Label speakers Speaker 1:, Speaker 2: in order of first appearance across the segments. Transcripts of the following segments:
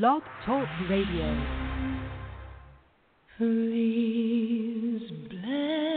Speaker 1: Blog Talk Radio.
Speaker 2: Please bless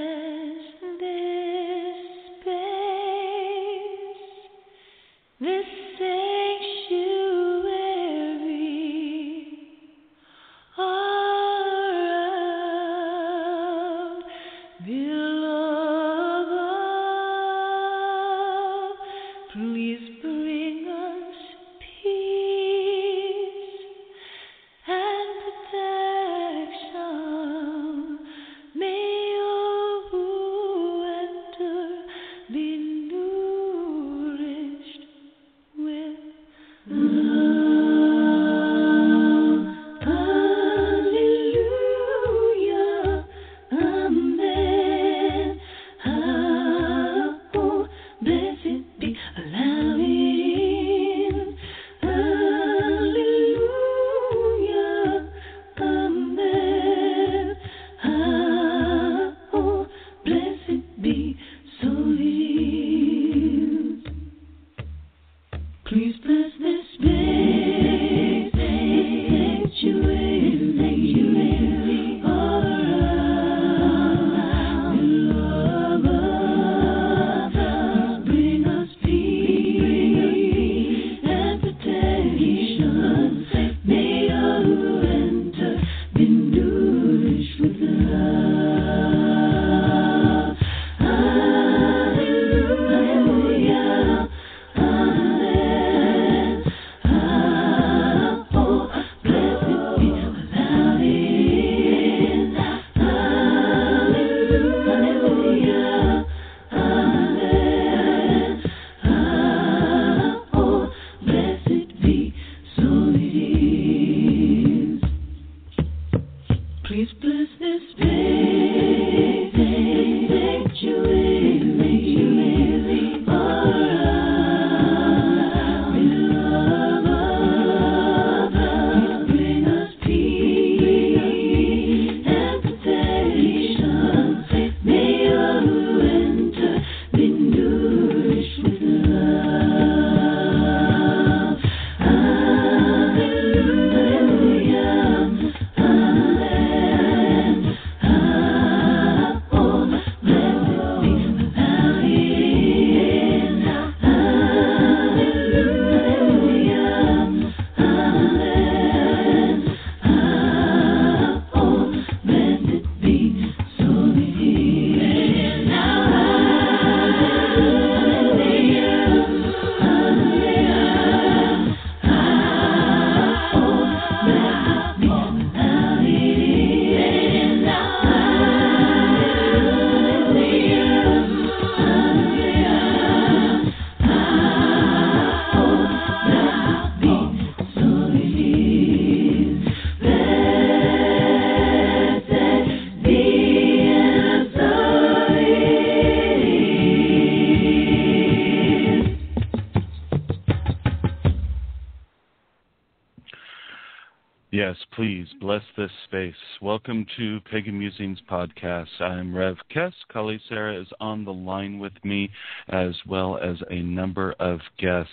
Speaker 2: please bless this space.
Speaker 3: Welcome to Pagan Musings Podcast. I'm Rev Kess. Kali Sara is on the line with me, as well as a number of guests.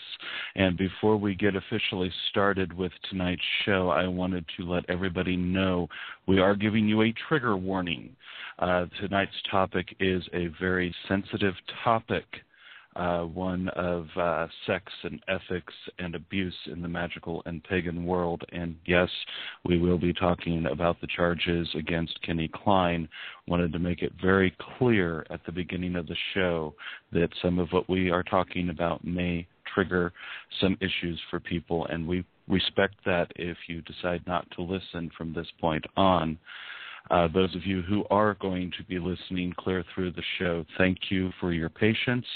Speaker 3: And before we get officially started with tonight's show, I wanted to let everybody know we are giving you a trigger warning. Uh, tonight's topic is a very sensitive topic uh, one of uh, sex and ethics and abuse in the magical and pagan world. And yes, we will be talking about the charges against Kenny Klein. Wanted to make it very clear at the beginning of the show that some of what we are talking about may trigger some issues for people, and we respect that if you decide not to listen from this point on. Uh, those of you who are going to be listening clear through the show, thank you for your patience.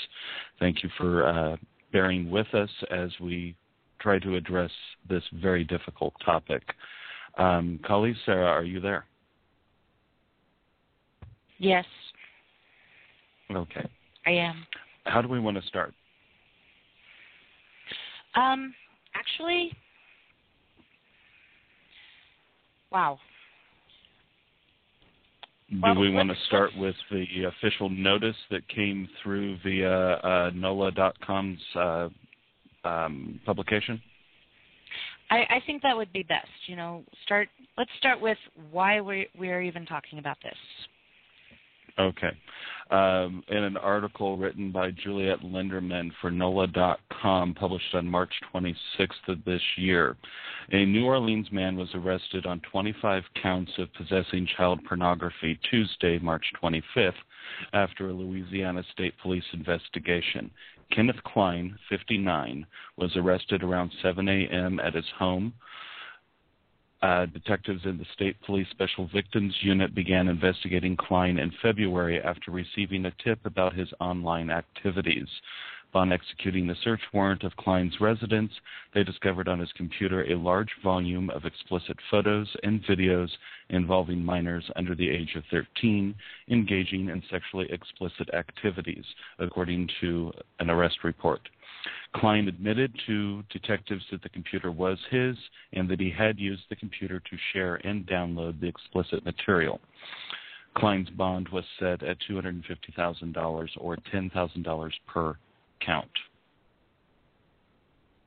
Speaker 3: Thank you for uh, bearing with us as we try to address this very difficult topic. Um, Kali, Sara, are you there?
Speaker 4: Yes,
Speaker 3: Okay.
Speaker 4: I am.
Speaker 3: How do we want to start?
Speaker 4: Um, actually, wow.
Speaker 3: Do we want to start with the official notice that came through via uh, NOLA.com's uh, um, publication?
Speaker 4: I, I think that would be best. You know, start. Let's start with why we we are even talking about this.
Speaker 3: Okay. Um, in an article written by Juliet Linderman for NOLA.com, published on March 26th of this year, a New Orleans man was arrested on 25 counts of possessing child pornography Tuesday, March 25th, after a Louisiana State Police investigation. Kenneth Klein, 59, was arrested around 7 a.m. at his home uh, detectives in the State Police Special Victims Unit began investigating Klein in February after receiving a tip about his online activities. Upon executing the search warrant of Klein's residence, they discovered on his computer a large volume of explicit photos and videos involving minors under the age of 13 engaging in sexually explicit activities, according to an arrest report. Klein admitted to detectives that the computer was his and that he had used the computer to share and download the explicit material. Klein's bond was set at $250,000 or $10,000 per count.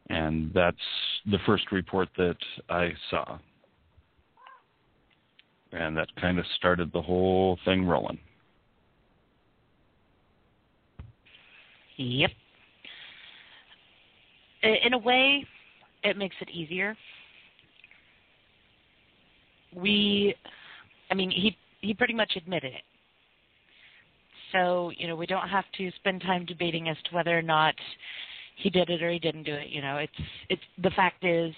Speaker 3: And that's the first report that I saw. And that kind of started the whole thing rolling.
Speaker 4: Yep in a way, it makes it easier. We, I mean, he he pretty much admitted it. So you know, we don't have to spend time debating as to whether or not he did it or he didn't do it. You know, it's it's the fact is,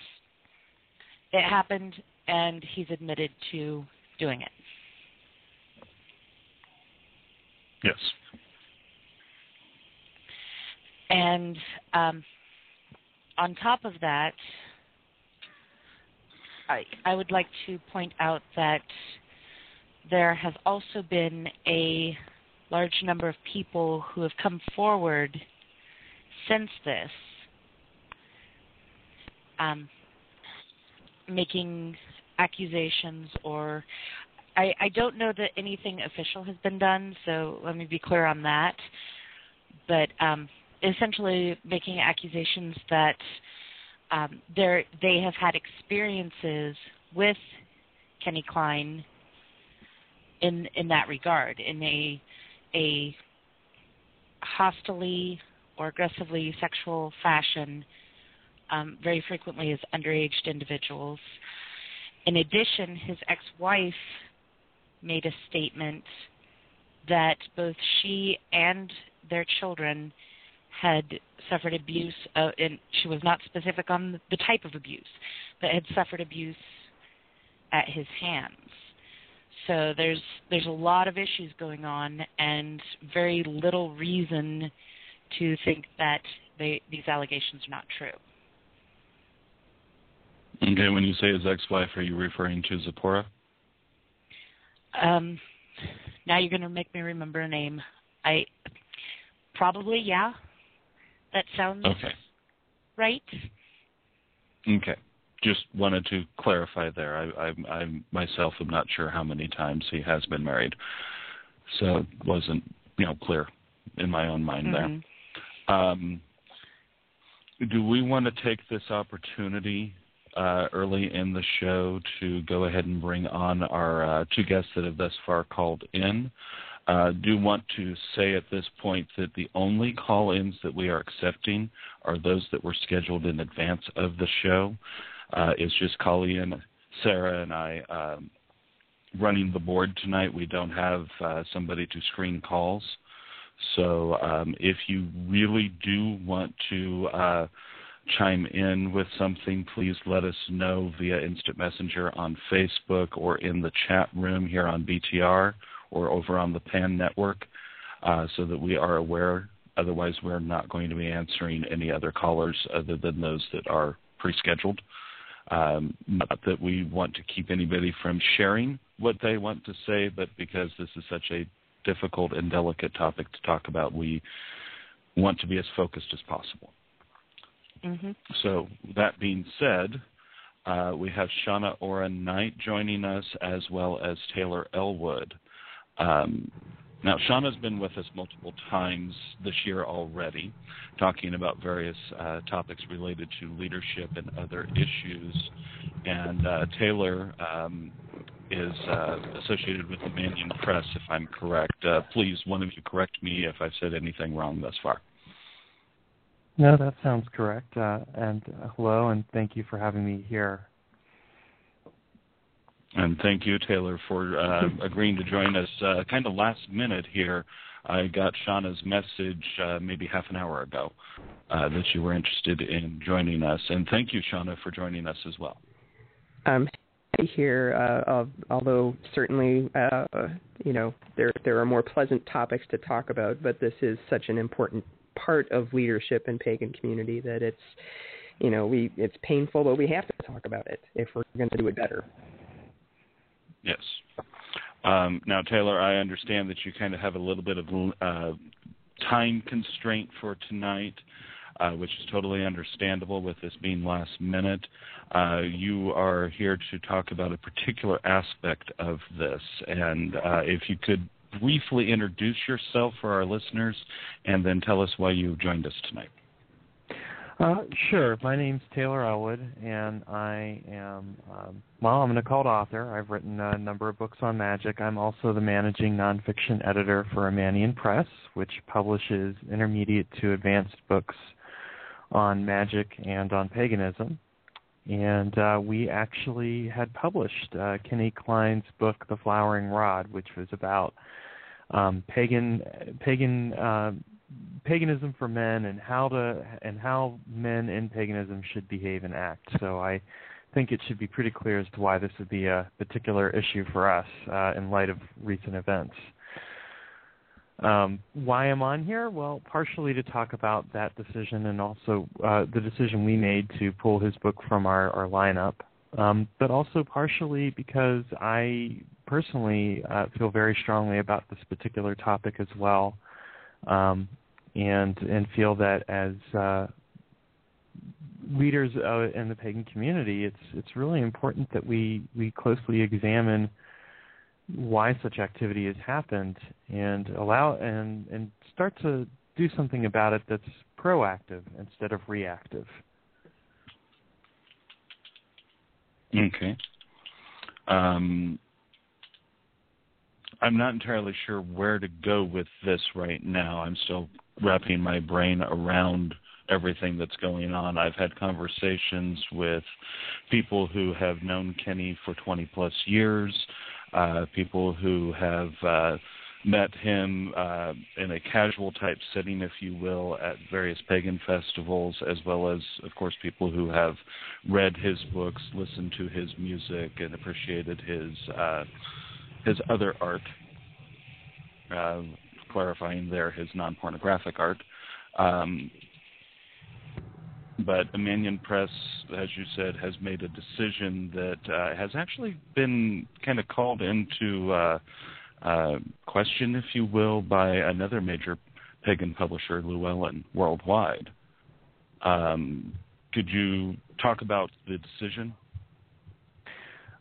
Speaker 4: it happened, and he's admitted to doing it.
Speaker 3: Yes.
Speaker 4: And um, on top of that, I, I would like to point out that there has also been a large number of people who have come forward since this, um, making accusations or I, I don't know that anything official has been done, so let me be clear on that. But um, essentially making accusations that um, they have had experiences with Kenny Klein in in that regard, in a a hostily or aggressively sexual fashion, um, very frequently as underage individuals. In addition, his ex-wife made a statement that both she and their children had suffered abuse, uh, and she was not specific on the type of abuse, but had suffered abuse at his hands. So there's there's a lot of issues going on, and very little reason to think that they, these allegations are not true.
Speaker 3: Okay, when you say his ex-wife, are you referring to Zipporah?
Speaker 4: Um, now you're going to make me remember a name. I probably yeah. That sounds
Speaker 3: okay.
Speaker 4: right.
Speaker 3: Okay. Just wanted to clarify there. I, I, I myself am not sure how many times he has been married, so it wasn't you know clear in my own mind
Speaker 4: mm-hmm.
Speaker 3: there. Um, do we want to take this opportunity uh, early in the show to go ahead and bring on our uh, two guests that have thus far called in? Uh, do want to say at this point that the only call-ins that we are accepting are those that were scheduled in advance of the show. Uh, it's just Kali, Sara, and I um, running the board tonight. We don't have uh, somebody to screen calls. So um, if you really do want to uh, chime in with something, please let us know via Instant Messenger on Facebook or in the chat room here on BTR or over on the PAN network uh, so that we are aware. Otherwise, we're not going to be answering any other callers other than those that are pre-scheduled. Um, not that we want to keep anybody from sharing what they want to say, but because this is such a difficult and delicate topic to talk about, we want to be as focused as possible.
Speaker 4: Mm-hmm.
Speaker 3: So that being said, uh, we have Shauna Aura Knight joining us as well as Taylor Ellwood. Um, Now, Shauna's been with us multiple times this year already, talking about various uh, topics related to leadership and other issues. And uh, Taylor um, is uh, associated with the Mannion Press, if I'm correct. Uh, please, one of you correct me if I've said anything wrong thus far.
Speaker 5: No, that sounds correct. Uh, and hello, and thank you for having me here.
Speaker 3: And thank you, Taylor, for uh, agreeing to join us uh, kind of last minute here. I got Shauna's message uh, maybe half an hour ago uh, that you were interested in joining us. And thank you, Shauna, for joining us as well.
Speaker 6: I'm happy here, uh, although certainly, uh, you know, there, there are more pleasant topics to talk about, but this is such an important part of leadership in pagan community that it's, you know, we it's painful, but we have to talk about it if we're going to do it better.
Speaker 3: Yes. Um, now, Taylor, I understand that you kind of have a little bit of uh, time constraint for tonight, uh, which is totally understandable with this being last minute. Uh, you are here to talk about a particular aspect of this, and uh, if you could briefly introduce yourself for our listeners and then tell us why you joined us tonight.
Speaker 5: Uh, sure. My name's Taylor Ellwood, and I am, um, well, I'm an occult author. I've written a number of books on magic. I'm also the managing nonfiction editor for Immanion Press, which publishes intermediate to advanced books on magic and on paganism. And uh, we actually had published uh, Kenny Klein's book, The Flowering Rod, which was about um, pagan pagan uh, paganism for men and how to and how men in paganism should behave and act. So I think it should be pretty clear as to why this would be a particular issue for us uh, in light of recent events. Um, why I'm on here? Well, partially to talk about that decision and also uh, the decision we made to pull his book from our, our lineup, um, but also partially because I personally uh, feel very strongly about this particular topic as well. Um, and and feel that as uh, leaders uh, in the pagan community, it's it's really important that we we closely examine why such activity has happened and allow and and start to do something about it that's proactive instead of reactive.
Speaker 3: Okay. Um, I'm not entirely sure where to go with this right now. I'm still wrapping my brain around everything that's going on. I've had conversations with people who have known Kenny for 20 plus years, uh, people who have uh, met him uh, in a casual type setting, if you will, at various pagan festivals, as well as, of course, people who have read his books, listened to his music, and appreciated his uh, his other art. Uh, clarifying there his non-pornographic art. Um, but Immanion Press, as you said, has made a decision that uh, has actually been kind of called into uh, uh, question, if you will, by another major pagan publisher, Llewellyn, worldwide. Um, could you talk about the decision?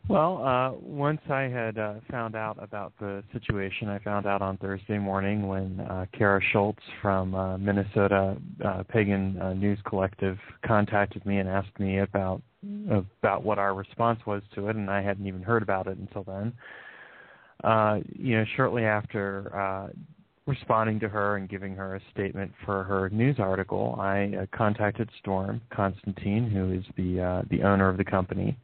Speaker 5: Well, uh, once I had uh, found out about the situation, I found out on Thursday morning when uh, Cara Schulz from uh, Minnesota uh, Pagan uh, News Collective contacted me and asked me about about what our response was to it, and I hadn't even heard about it until then. Uh, you know, shortly after uh, responding to her and giving her a statement for her news article, I uh, contacted Storm Constantine, who is the uh, the owner of the company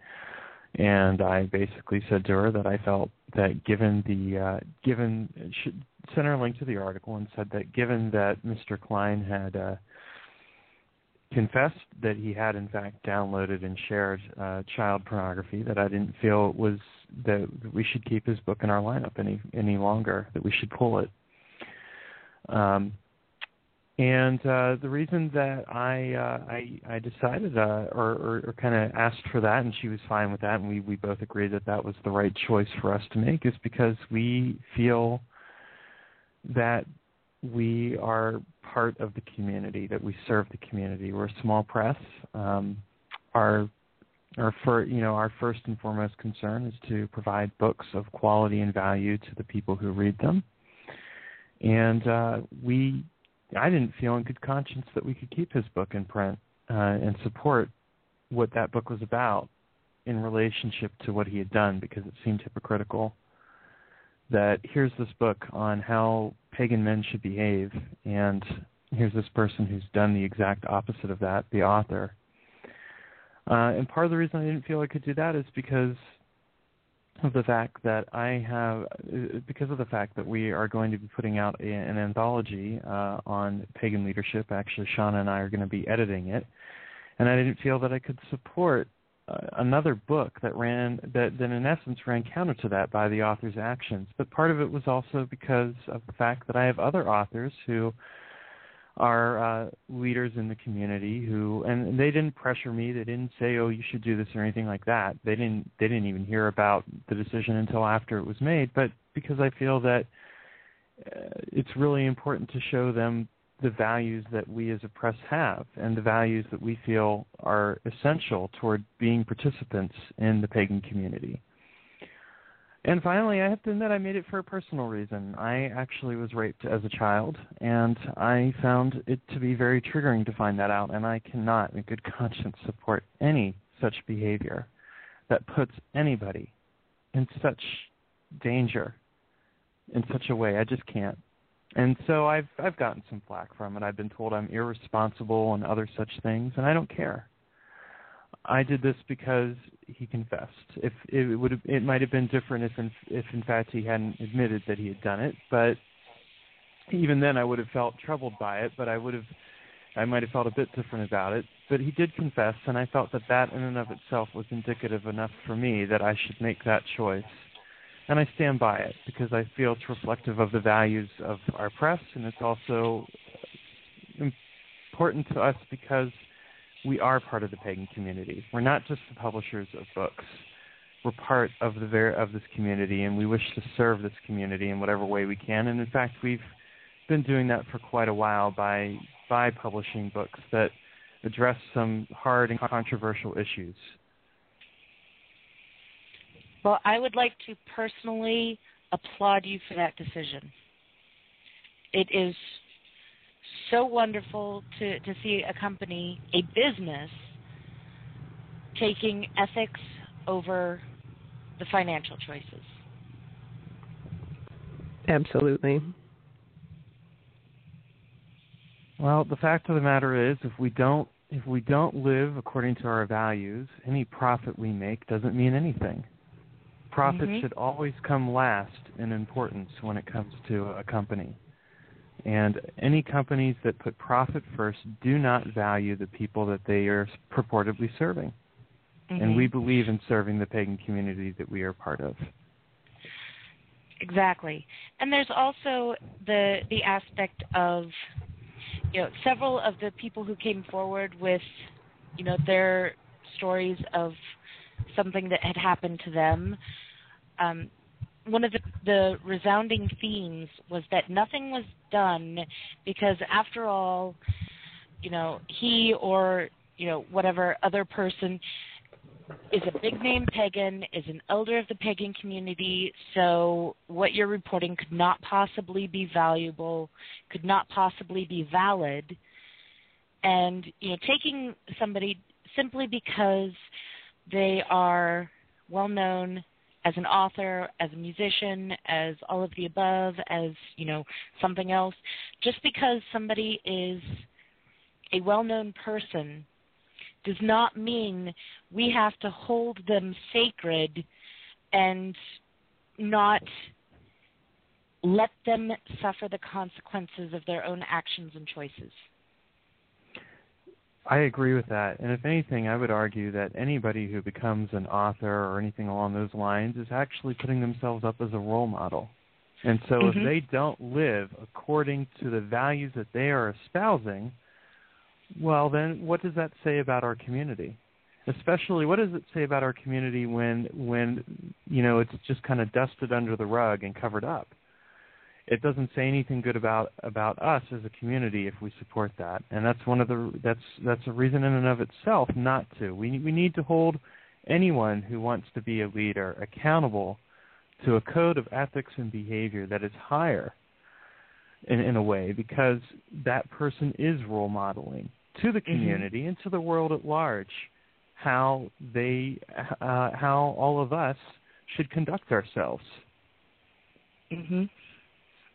Speaker 5: and I basically said to her that I felt that given the uh, given should sent her a link to the article and said that given that Mr. Klein had uh, confessed that he had in fact downloaded and shared uh, child pornography, that I didn't feel it was that we should keep his book in our lineup any any longer, that we should pull it. Um, and uh, the reason that I uh, I, I decided uh, or, or, or kind of asked for that, and she was fine with that, and we, we both agreed that that was the right choice for us to make, is because we feel that we are part of the community, that we serve the community. We're a small press. Um, our our for, you know our first and foremost concern is to provide books of quality and value to the people who read them and uh, we I didn't feel in good conscience that we could keep his book in print uh, and support what that book was about in relationship to what he had done because it seemed hypocritical. That here's this book on how pagan men should behave, and here's this person who's done the exact opposite of that, the author. Uh, and part of the reason I didn't feel I could do that is because of the fact that I have, because of the fact that we are going to be putting out an anthology uh, on pagan leadership. Actually, Shauna and I are going to be editing it, and I didn't feel that I could support uh, another book that ran that, that in essence ran counter to that by the author's actions. But part of it was also because of the fact that I have other authors who are uh, leaders in the community who and they didn't pressure me. They didn't say oh you should do this or anything like that. They didn't they didn't even hear about the decision until after it was made. But because i feel that uh, it's really important to show them the values that we as a press have and the values that we feel are essential toward being participants in the pagan community and finally, I have to admit I made it for a personal reason. I actually was raped as a child, and I found it to be very triggering to find that out, and I cannot, in good conscience, support any such behavior that puts anybody in such danger in such a way. I just can't. And so I've I've gotten some flack from it. I've been told I'm irresponsible and other such things, and I don't care. I did this because he confessed. If it would have, it might have been different if in, if in fact he hadn't admitted that he had done it. But even then, I would have felt troubled by it. But I would have, I might have felt a bit different about it. But he did confess, and I felt that that in and of itself was indicative enough for me that I should make that choice. And I stand by it because I feel it's reflective of the values of our press, and it's also important to us because we are part of the pagan community. We're not just the publishers of books. We're part of the ver- of this community, and we wish to serve this community in whatever way we can. And in fact, we've been doing that for quite a while by by publishing books that address some hard and controversial issues.
Speaker 4: Well, I would like to personally applaud you for that decision. It is so wonderful to, to see a company, a business, taking ethics over the financial choices.
Speaker 6: Absolutely.
Speaker 5: Well, the fact of the matter is, if we don't if we don't live according to our values, any profit we make doesn't mean anything. Profit
Speaker 4: mm-hmm.
Speaker 5: should always come last in importance when it comes to a company. And any companies that put profit first do not value the people that they are purportedly serving.
Speaker 4: Mm-hmm.
Speaker 5: And we believe in serving the pagan community that we are part of.
Speaker 4: Exactly. And there's also the the aspect of you know several of the people who came forward with you know their stories of something that had happened to them um, one of the, the resounding themes was that nothing was done because, after all, you know, he or you know whatever other person is a big name pagan, is an elder of the pagan community, so what you're reporting could not possibly be valuable, could not possibly be valid. And, you know, taking somebody simply because they are well known as an author, as a musician, as all of the above, as, you know, something else, just because somebody is a well-known person does not mean we have to hold them sacred and not let them suffer the consequences of their own actions and choices.
Speaker 5: I agree with that. And if anything, I would argue that anybody who becomes an author or anything along those lines is actually putting themselves up as a role model. And so
Speaker 4: mm-hmm.
Speaker 5: if they don't live according to the values that they are espousing, well, then what does that say about our community? Especially, what does it say about our community when, when you know, it's just kind of dusted under the rug and covered up? It doesn't say anything good about about us as a community if we support that, and that's one of the that's that's a reason in and of itself not to. We we need to hold anyone who wants to be a leader accountable to a code of ethics and behavior that is higher in, in a way because that person is role modeling to the
Speaker 4: Mm-hmm.
Speaker 5: community and to the world at large how they uh, how all of us should conduct ourselves.
Speaker 4: hmm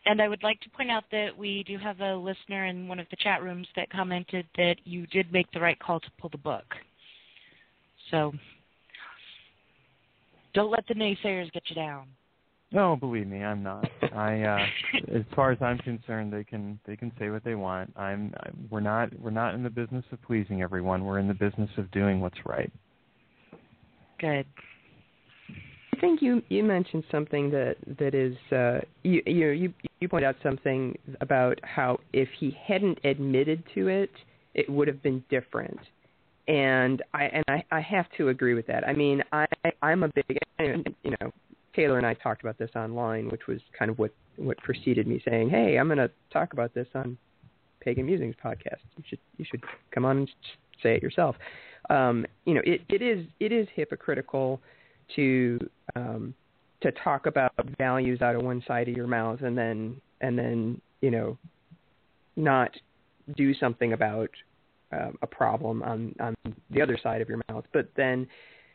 Speaker 4: And I would like to point out that we do have a listener in one of the chat rooms that commented that you did make the right call to pull the book. So don't let the naysayers get you down.
Speaker 5: No, believe me, I'm not. I, uh, as far as I'm concerned, they can they can say what they want. I'm, I'm we're not we're not in the business of pleasing everyone. We're in the business of doing what's right.
Speaker 4: Good.
Speaker 6: Think you you mentioned something that that is uh, you you you you point out something about how if he hadn't admitted to it, it would have been different. And I and I, I have to agree with that. I mean, I I'm a big you know Taylor and I talked about this online, which was kind of what what preceded me saying, "Hey, I'm going to talk about this on Pagan Musings podcast. You should you should come on and say it yourself." Um, you know, it, it is it is hypocritical to um, to talk about values out of one side of your mouth and then and then you know not do something about um, a problem on on the other side of your mouth. But then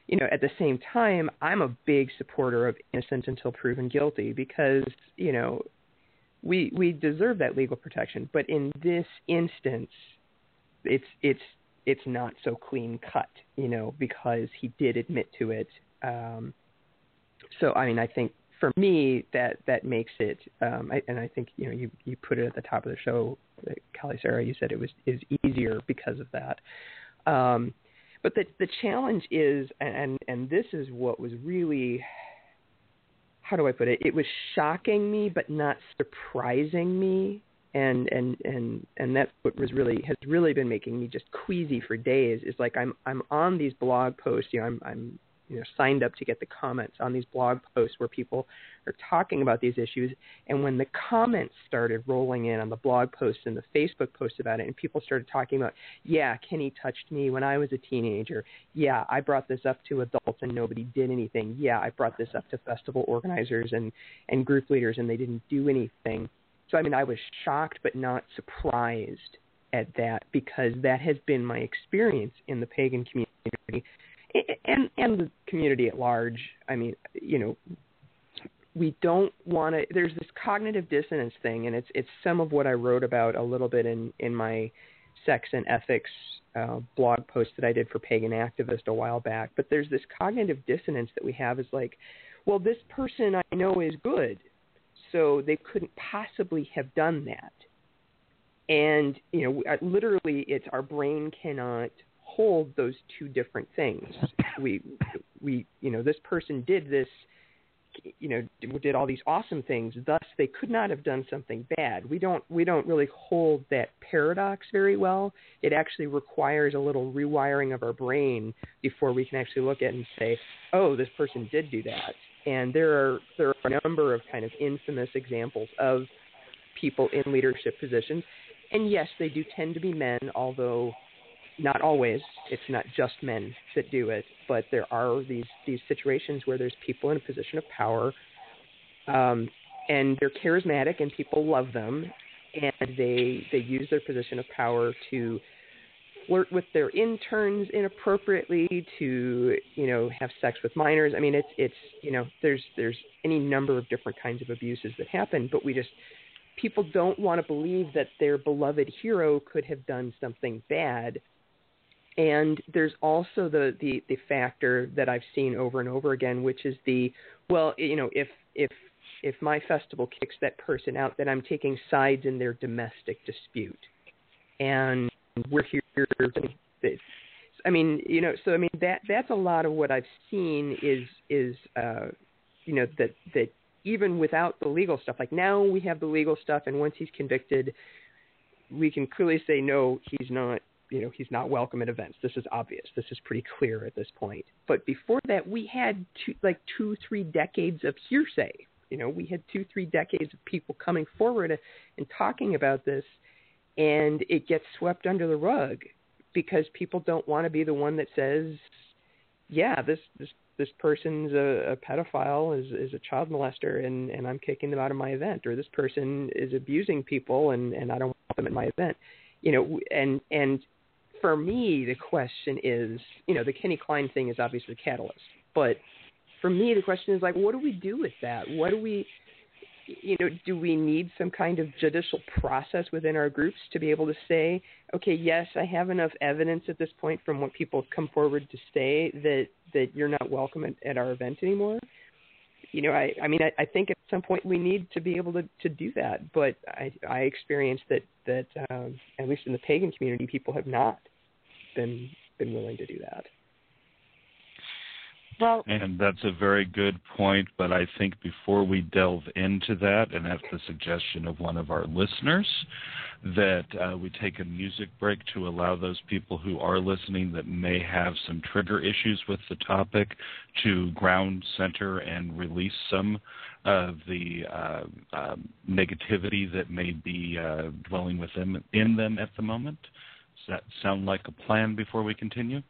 Speaker 6: you know at the same time, I'm a big supporter of innocent until proven guilty because you know we we deserve that legal protection. But in this instance, it's it's it's not so clean cut, you know, because he did admit to it. Um, so I mean, I think for me that that makes it, um, I, and I think you know you you put it at the top of the show, Kali Sara. You said it was is easier because of that. Um, but the the challenge is, and and this is what was really, how do I put it? It was shocking me, but not surprising me and and and and that's what was really has really been making me just queasy for days is like i'm i'm on these blog posts you know i'm i'm you know signed up to get the comments on these blog posts where people are talking about these issues. And when the comments started rolling in on the blog posts and the facebook posts about it and people started talking about yeah kenny touched me when i was a teenager. Yeah i brought this up to adults and nobody did anything. Yeah i brought this up to festival organizers and and group leaders and they didn't do anything. So I mean, I was shocked but not surprised at that because that has been my experience in the pagan community and and the community at large. I mean, you know, we don't want to. There's this cognitive dissonance thing, and it's it's some of what I wrote about a little bit in in my sex and ethics uh, blog post that I did for Pagan Activist a while back. But there's this cognitive dissonance that we have is like, well, this person I know is good so they couldn't possibly have done that. And you know, literally, it's our brain cannot hold those two different things. We, we, you know, this person did this, you know, did all these awesome things. Thus, they could not have done something bad. We don't, we don't really hold that paradox very well. It actually requires a little rewiring of our brain before we can actually look at and say, oh, this person did do that and there are there are a number of kind of infamous examples of people in leadership positions and yes they do tend to be men although not always it's not just men that do it but there are these these situations where there's people in a position of power um, and they're charismatic and people love them and they they use their position of power to flirt with their interns inappropriately, to you know have sex with minors. I mean, it's it's you know there's there's any number of different kinds of abuses that happen, but we just people don't want to believe that their beloved hero could have done something bad. And there's also the, the the factor that I've seen over and over again, which is the well, you know, if if if my festival kicks that person out, then I'm taking sides in their domestic dispute, and we're here. I mean, you know, so I mean that that's a lot of what I've seen is is uh, you know that that even without the legal stuff, like now we have the legal stuff, and once he's convicted, we can clearly say no, he's not. You know, he's not welcome at events. This is obvious. This is pretty clear at this point. But before that, we had two, like two, three decades of hearsay. You know, we had two, three decades of people coming forward and talking about this, and it gets swept under the rug because people don't want to be the one that says, yeah, this this this person's a, a pedophile, is is a child molester, and and I'm kicking them out of my event, or this person is abusing people, and and I don't want them at my event, you know, and and for me the question is, you know, the Kenny Klein thing is obviously the catalyst, but for me the question is like, what do we do with that? What do we you know, do we need some kind of judicial process within our groups to be able to say, okay, yes, I have enough evidence at this point from what people come forward to say that that you're not welcome at, at our event anymore? You know, I I mean, I, I think at some point we need to be able to to do that, but I I experienced that that um, at least in the pagan community, people have not been been willing to do that.
Speaker 4: Well,
Speaker 3: and that's a very good point. But I think before we delve into that, and at the suggestion of one of our listeners, that uh, we take a music break to allow those people who are listening that may have some trigger issues with the topic to ground center and release some of the uh, uh, negativity that may be uh, dwelling within in them at the moment. Does that sound like a plan before we continue?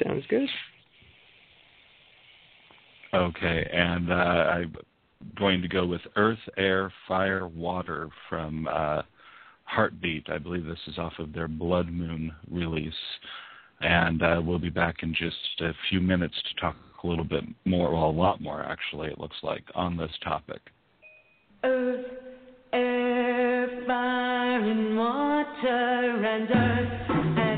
Speaker 6: Sounds good.
Speaker 3: Okay, and uh, I'm going to go with Earth, Air, Fire, Water from uh, Heartbeat. I believe this is off of their Blood Moon release. And uh, we'll be back in just a few minutes to talk a little bit more, well, a lot more actually, it looks like, on this topic.
Speaker 2: Earth, air, fire, and water, and earth. Oh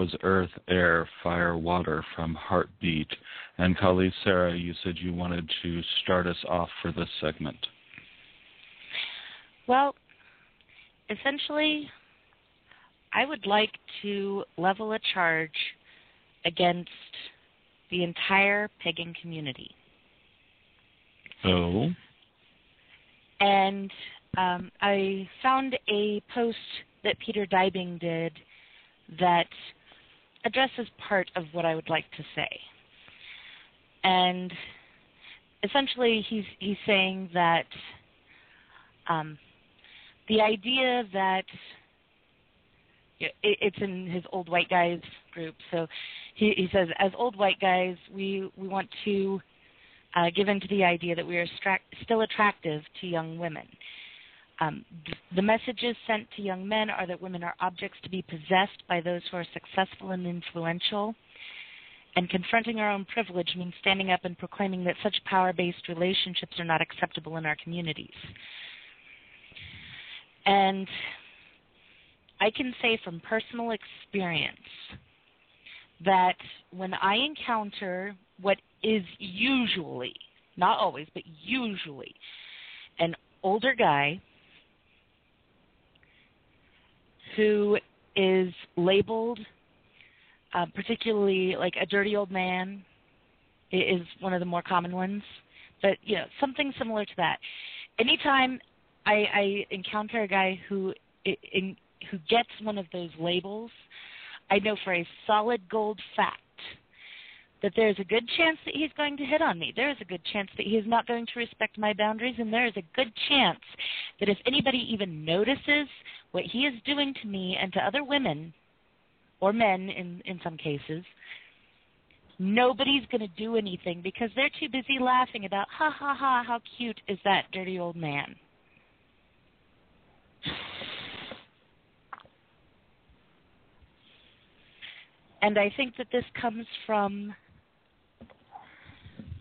Speaker 3: was Earth, Air, Fire, Water from Heartbeat. And Kali Sara, you said you wanted to start us off for this segment.
Speaker 4: Well, essentially, I would like to level a charge against the entire pagan community.
Speaker 3: Oh.
Speaker 4: And um, I found a post that Peter Dybing did that addresses part of what I would like to say. And essentially, he's he's saying that um, the idea that it, it's in his old white guys group. So he, he says, as old white guys, we we want to uh, give in to the idea that we are still attractive to young women. Um, the messages sent to young men are that women are objects to be possessed by those who are successful and influential. And confronting our own privilege means standing up and proclaiming that such power based relationships are not acceptable in our communities. And I can say from personal experience that when I encounter what is usually, not always, but usually, an older guy who is labeled, uh, particularly like a dirty old man, is one of the more common ones. But you know, something similar to that. Anytime I, I encounter a guy who in, who gets one of those labels, I know for a solid gold fact that there's a good chance that he's going to hit on me. There is a good chance that he is not going to respect my boundaries, and there is a good chance that if anybody even notices what he is doing to me and to other women, or men in, in some cases, nobody's going to do anything because they're too busy laughing about, ha ha ha, how cute is that dirty old man. And I think that this comes from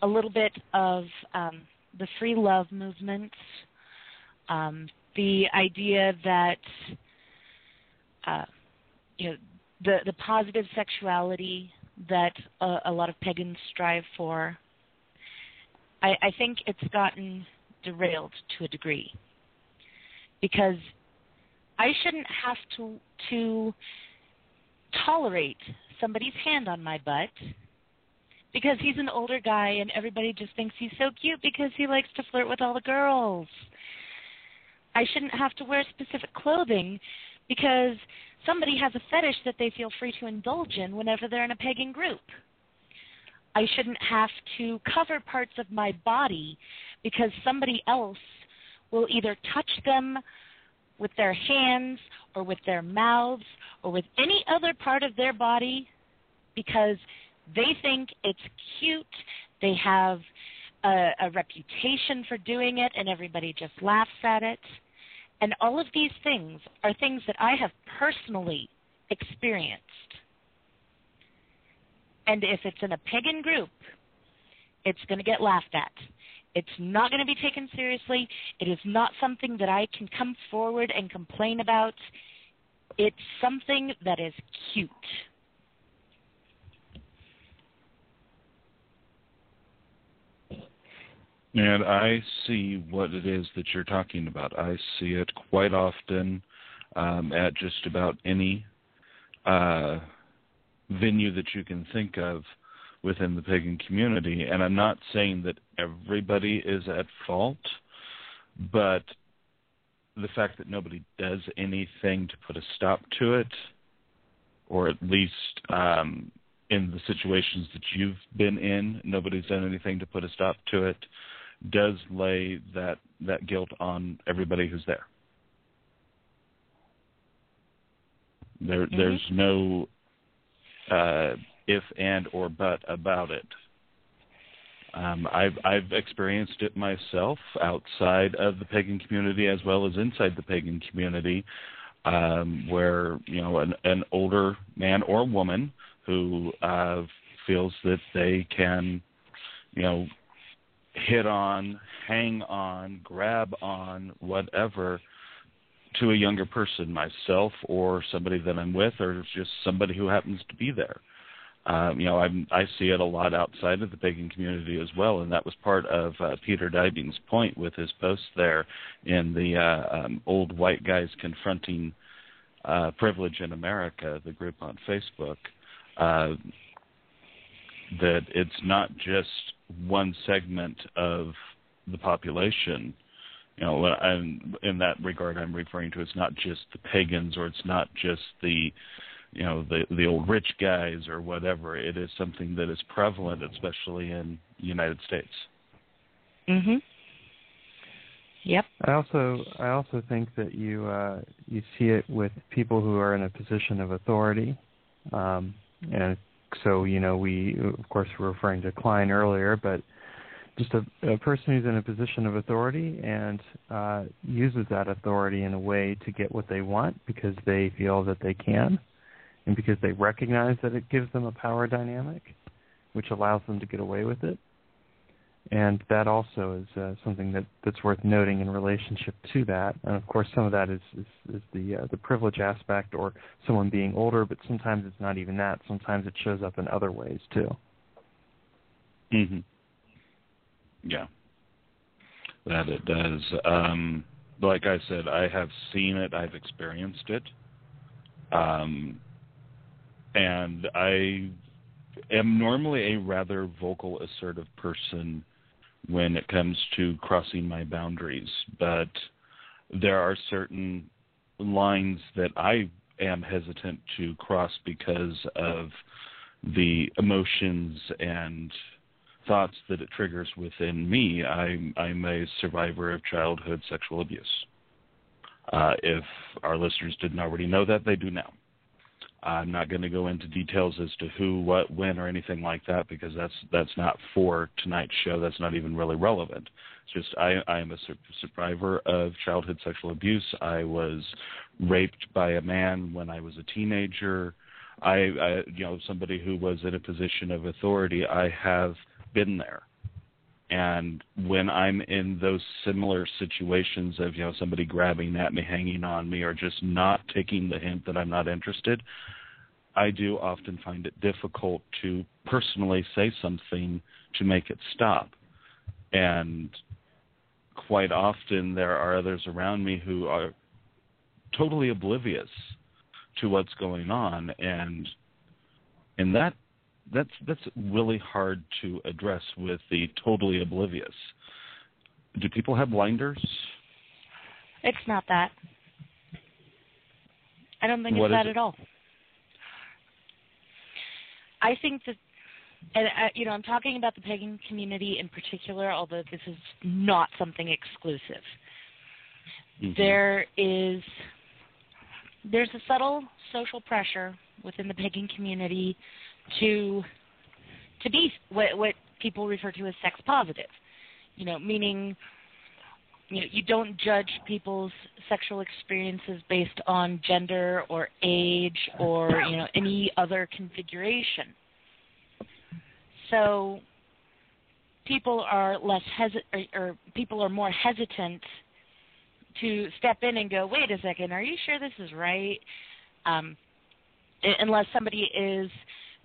Speaker 4: a little bit of um, the free love movement, um, the idea that uh, you know the the positive sexuality that a, a lot of pagans strive for. I, I think it's gotten derailed to a degree because I shouldn't have to to tolerate somebody's hand on my butt because he's an older guy and everybody just thinks he's so cute because he likes to flirt with all the girls. I shouldn't have to wear specific clothing because somebody has a fetish that they feel free to indulge in whenever they're in a pagan group. I shouldn't have to cover parts of my body because somebody else will either touch them with their hands or with their mouths or with any other part of their body because they think it's cute. They have a, a reputation for doing it, and everybody just laughs at it. And all of these things are things that I have personally experienced. And if it's in a pagan group, it's going to get laughed at. It's not going to be taken seriously. It is not something that I can come forward and complain about. It's something that is cute.
Speaker 3: And I see what it is that you're talking about. I see it quite often um, at just about any uh, venue that you can think of within the pagan community. And I'm not saying that everybody is at fault, but the fact that nobody does anything to put a stop to it, or at least um, in the situations that you've been in, nobody's done anything to put a stop to it, does lay that that guilt on everybody who's there. There, mm-hmm. there's no uh, if and or but about it. Um, I've I've experienced it myself outside of the pagan community as well as inside the pagan community, um, where you know an, an older man or woman who uh, feels that they can, you know, hit on, hang on, grab on, whatever, to a younger person, myself or somebody that I'm with, or just somebody who happens to be there. Um, you know, I'm, I see it a lot outside of the pagan community as well, and that was part of uh, Peter Dybing's point with his post there in the uh, um, old white guys confronting uh, privilege in America, the group on Facebook. Uh, that it's not just one segment of the population. You know, and in that regard, I'm referring to it's not just the pagans or it's not just the you know the the old rich guys or whatever. It is something that is prevalent, especially in the United States.
Speaker 4: Mm Mhm. Yep.
Speaker 5: I also I also think that you uh, you see it with people who are in a position of authority, um, and so you know we of course were referring to Klein earlier, but just a, a person who's in a position of authority and uh, uses that authority in a way to get what they want because they feel that they can and because they recognize that it gives them a power dynamic, which allows them to get away with it. And that also is uh, something that, that's worth noting in relationship to that. And of course, some of that is, is, is the uh, the privilege aspect, or someone being older. But sometimes it's not even that. Sometimes it shows up in other ways too.
Speaker 3: Mhm. Yeah. That it does. Um, like I said, I have seen it. I've experienced it. Um, and I am normally a rather vocal, assertive person when it comes to crossing my boundaries, but there are certain lines that I am hesitant to cross because of the emotions and thoughts that it triggers within me. I'm, I'm a survivor of childhood sexual abuse. Uh, if our listeners didn't already know that, they do now. I'm not going to go into details as to who, what, when, or anything like that because that's that's not for tonight's show. That's not even really relevant. It's just I, I am a survivor of childhood sexual abuse. I was raped by a man when I was a teenager. I, I you know, somebody who was in a position of authority. I have been there. And when I'm in those similar situations of, you know, somebody grabbing at me, hanging on me, or just not taking the hint that I'm not interested, I do often find it difficult to personally say something to make it stop. And quite often there are others around me who are totally oblivious to what's going on and and that that's that's really hard to address with the totally oblivious. Do people have blinders?
Speaker 4: It's not that. I don't think what it's that it? at all. I think that, and uh, you know, I'm talking about the pagan community in particular, although this is not something exclusive. Mm-hmm. There is there's a subtle social pressure within the pagan community to to be what, what people refer to as sex positive. You know, meaning you know, you don't judge people's sexual experiences based on gender or age or you know any other configuration. So people are less hesitant, or, or people are more hesitant to step in and go, wait a second, are you sure this is right? Um, unless somebody is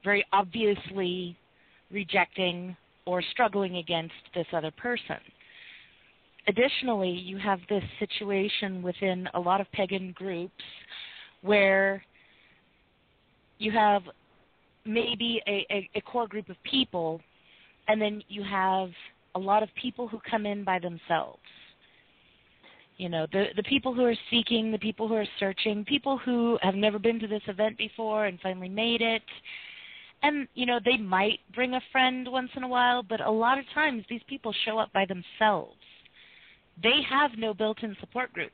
Speaker 4: very obviously rejecting or struggling against this other person. Additionally, you have this situation within a lot of pagan groups where you have maybe a, a, a core group of people, and then you have a lot of people who come in by themselves. You know, the the people who are seeking, the people who are searching, people who have never been to this event before and finally made it. And you know, they might bring a friend once in a while, but a lot of times these people show up by themselves. They have no built-in support group.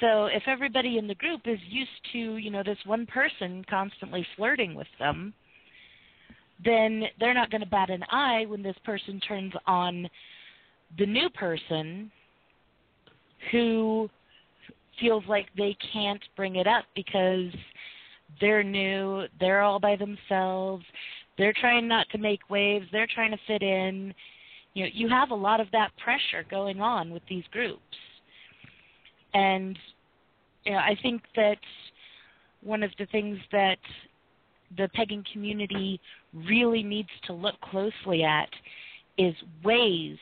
Speaker 4: So if everybody in the group is used to, you know, this one person constantly flirting with them, then they're not going to bat an eye when this person turns on the new person who feels like they can't bring it up because they're new, they're all by themselves, they're trying not to make waves, they're trying to fit in. You know, you have a lot of that pressure going on with these groups. And you know, I think that one of the things that the pagan community really needs to look closely at is ways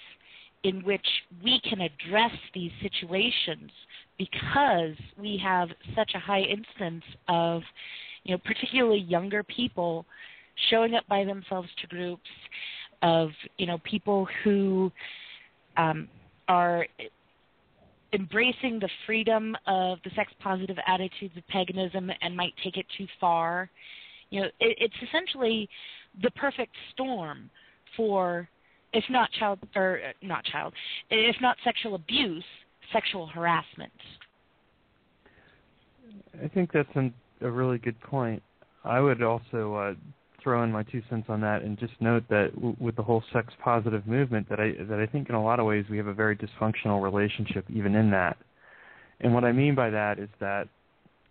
Speaker 4: in which we can address these situations because we have such a high instance of you know particularly younger people showing up by themselves to groups of you know people who um, are embracing the freedom of the sex positive attitudes of paganism and might take it too far. You know, it, it's essentially the perfect storm for, if not child or uh, not child, if not sexual abuse, sexual harassment.
Speaker 5: I think that's an, a really good point. I would also uh, throw in my two cents on that and just note that w- with the whole sex positive movement, that I that I think in a lot of ways we have a very dysfunctional relationship even in that. And what I mean by that is that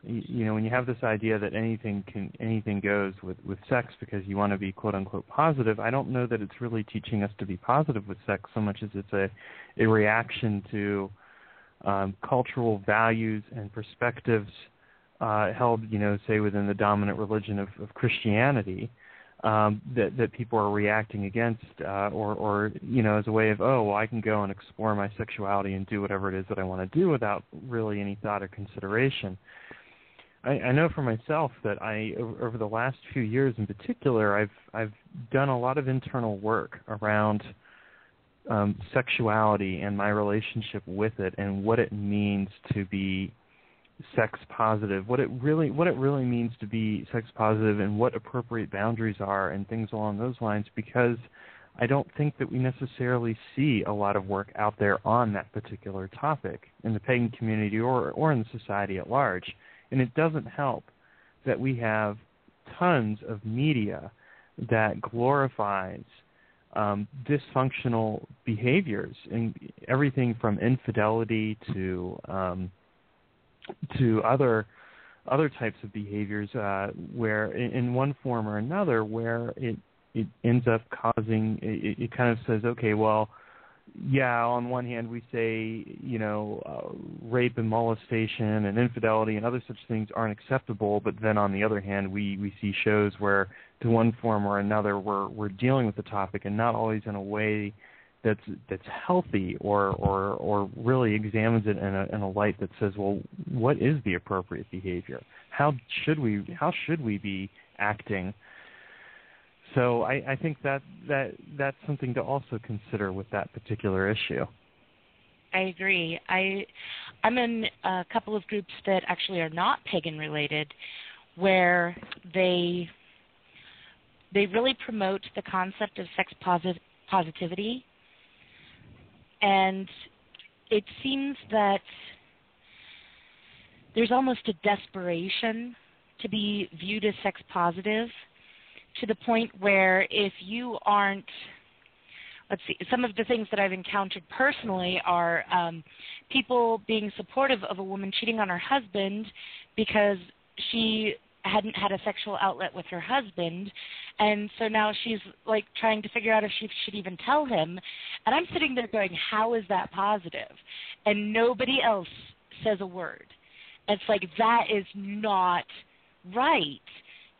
Speaker 5: you know when you have this idea that anything can anything goes with with sex because you want to be quote unquote positive i don't know that it's really teaching us to be positive with sex so much as it's a a reaction to um, cultural values and perspectives uh, held you know say within the dominant religion of, of christianity um, that that people are reacting against, uh, or or you know, as a way of oh, well, I can go and explore my sexuality and do whatever it is that I want to do without really any thought or consideration. I, I know for myself that I over, the last few years in particular I've I've done a lot of internal work around um, sexuality and my relationship with it and what it means to be sex positive, what it really what it really means to be sex positive and what appropriate boundaries are and things along those lines because I don't think that we necessarily see a lot of work out there on that particular topic in the pagan community or or in society at large. And it doesn't help that we have tons of media that glorifies um, dysfunctional behaviors and everything from infidelity to um, to other other types of behaviors uh, where in, in one form or another where it it ends up causing it, it kind of says okay well yeah, on one hand we say, you know, uh, rape and molestation and infidelity and other such things aren't acceptable, but then on the other hand we we see shows where to one form or another we're we're dealing with the topic and not always in a way that's that's healthy or or or really examines it in a in a light that says, well, what is the appropriate behavior? How should we how should we be acting so I, I think that that that's something to also consider with that particular issue.
Speaker 4: I agree. I I'm in a couple of groups that actually are not pagan related, where they they really promote the concept of sex posit- positivity, and it seems that there's almost a desperation to be viewed as sex positive to the point where if you aren't let's see some of the things that i've encountered personally are um people being supportive of a woman cheating on her husband because she hadn't had a sexual outlet with her husband. And so now she's like trying to figure out if she should even tell him. And i'm sitting there going how is that positive? And nobody else says a word. It's like that is not right.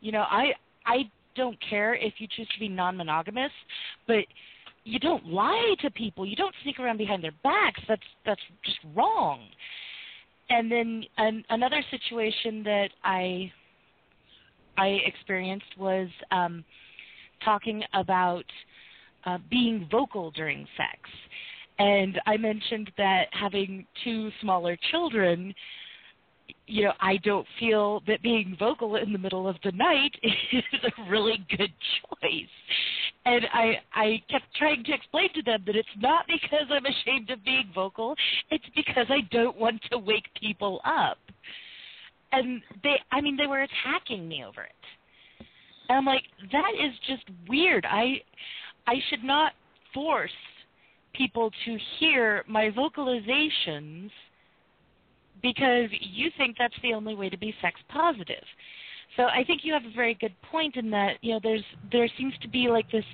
Speaker 4: You know i i don't care if you choose to be non-monogamous, but you don't lie to people. You don't sneak around behind their backs. That's that's just wrong. And then an, another situation that I I experienced was um, talking about uh, being vocal during sex. And I mentioned that having two smaller children, you know, I don't feel that being vocal in the middle of the night is a really good choice. And I I kept trying to explain to them that it's not because I'm ashamed of being vocal, it's because I don't want to wake people up. And they I mean they were attacking me over it. And I'm like, that is just weird. I I should not force people to hear my vocalizations because you think that's the only way to be sex positive. So I think you have a very good point in that you know there's there seems to be like this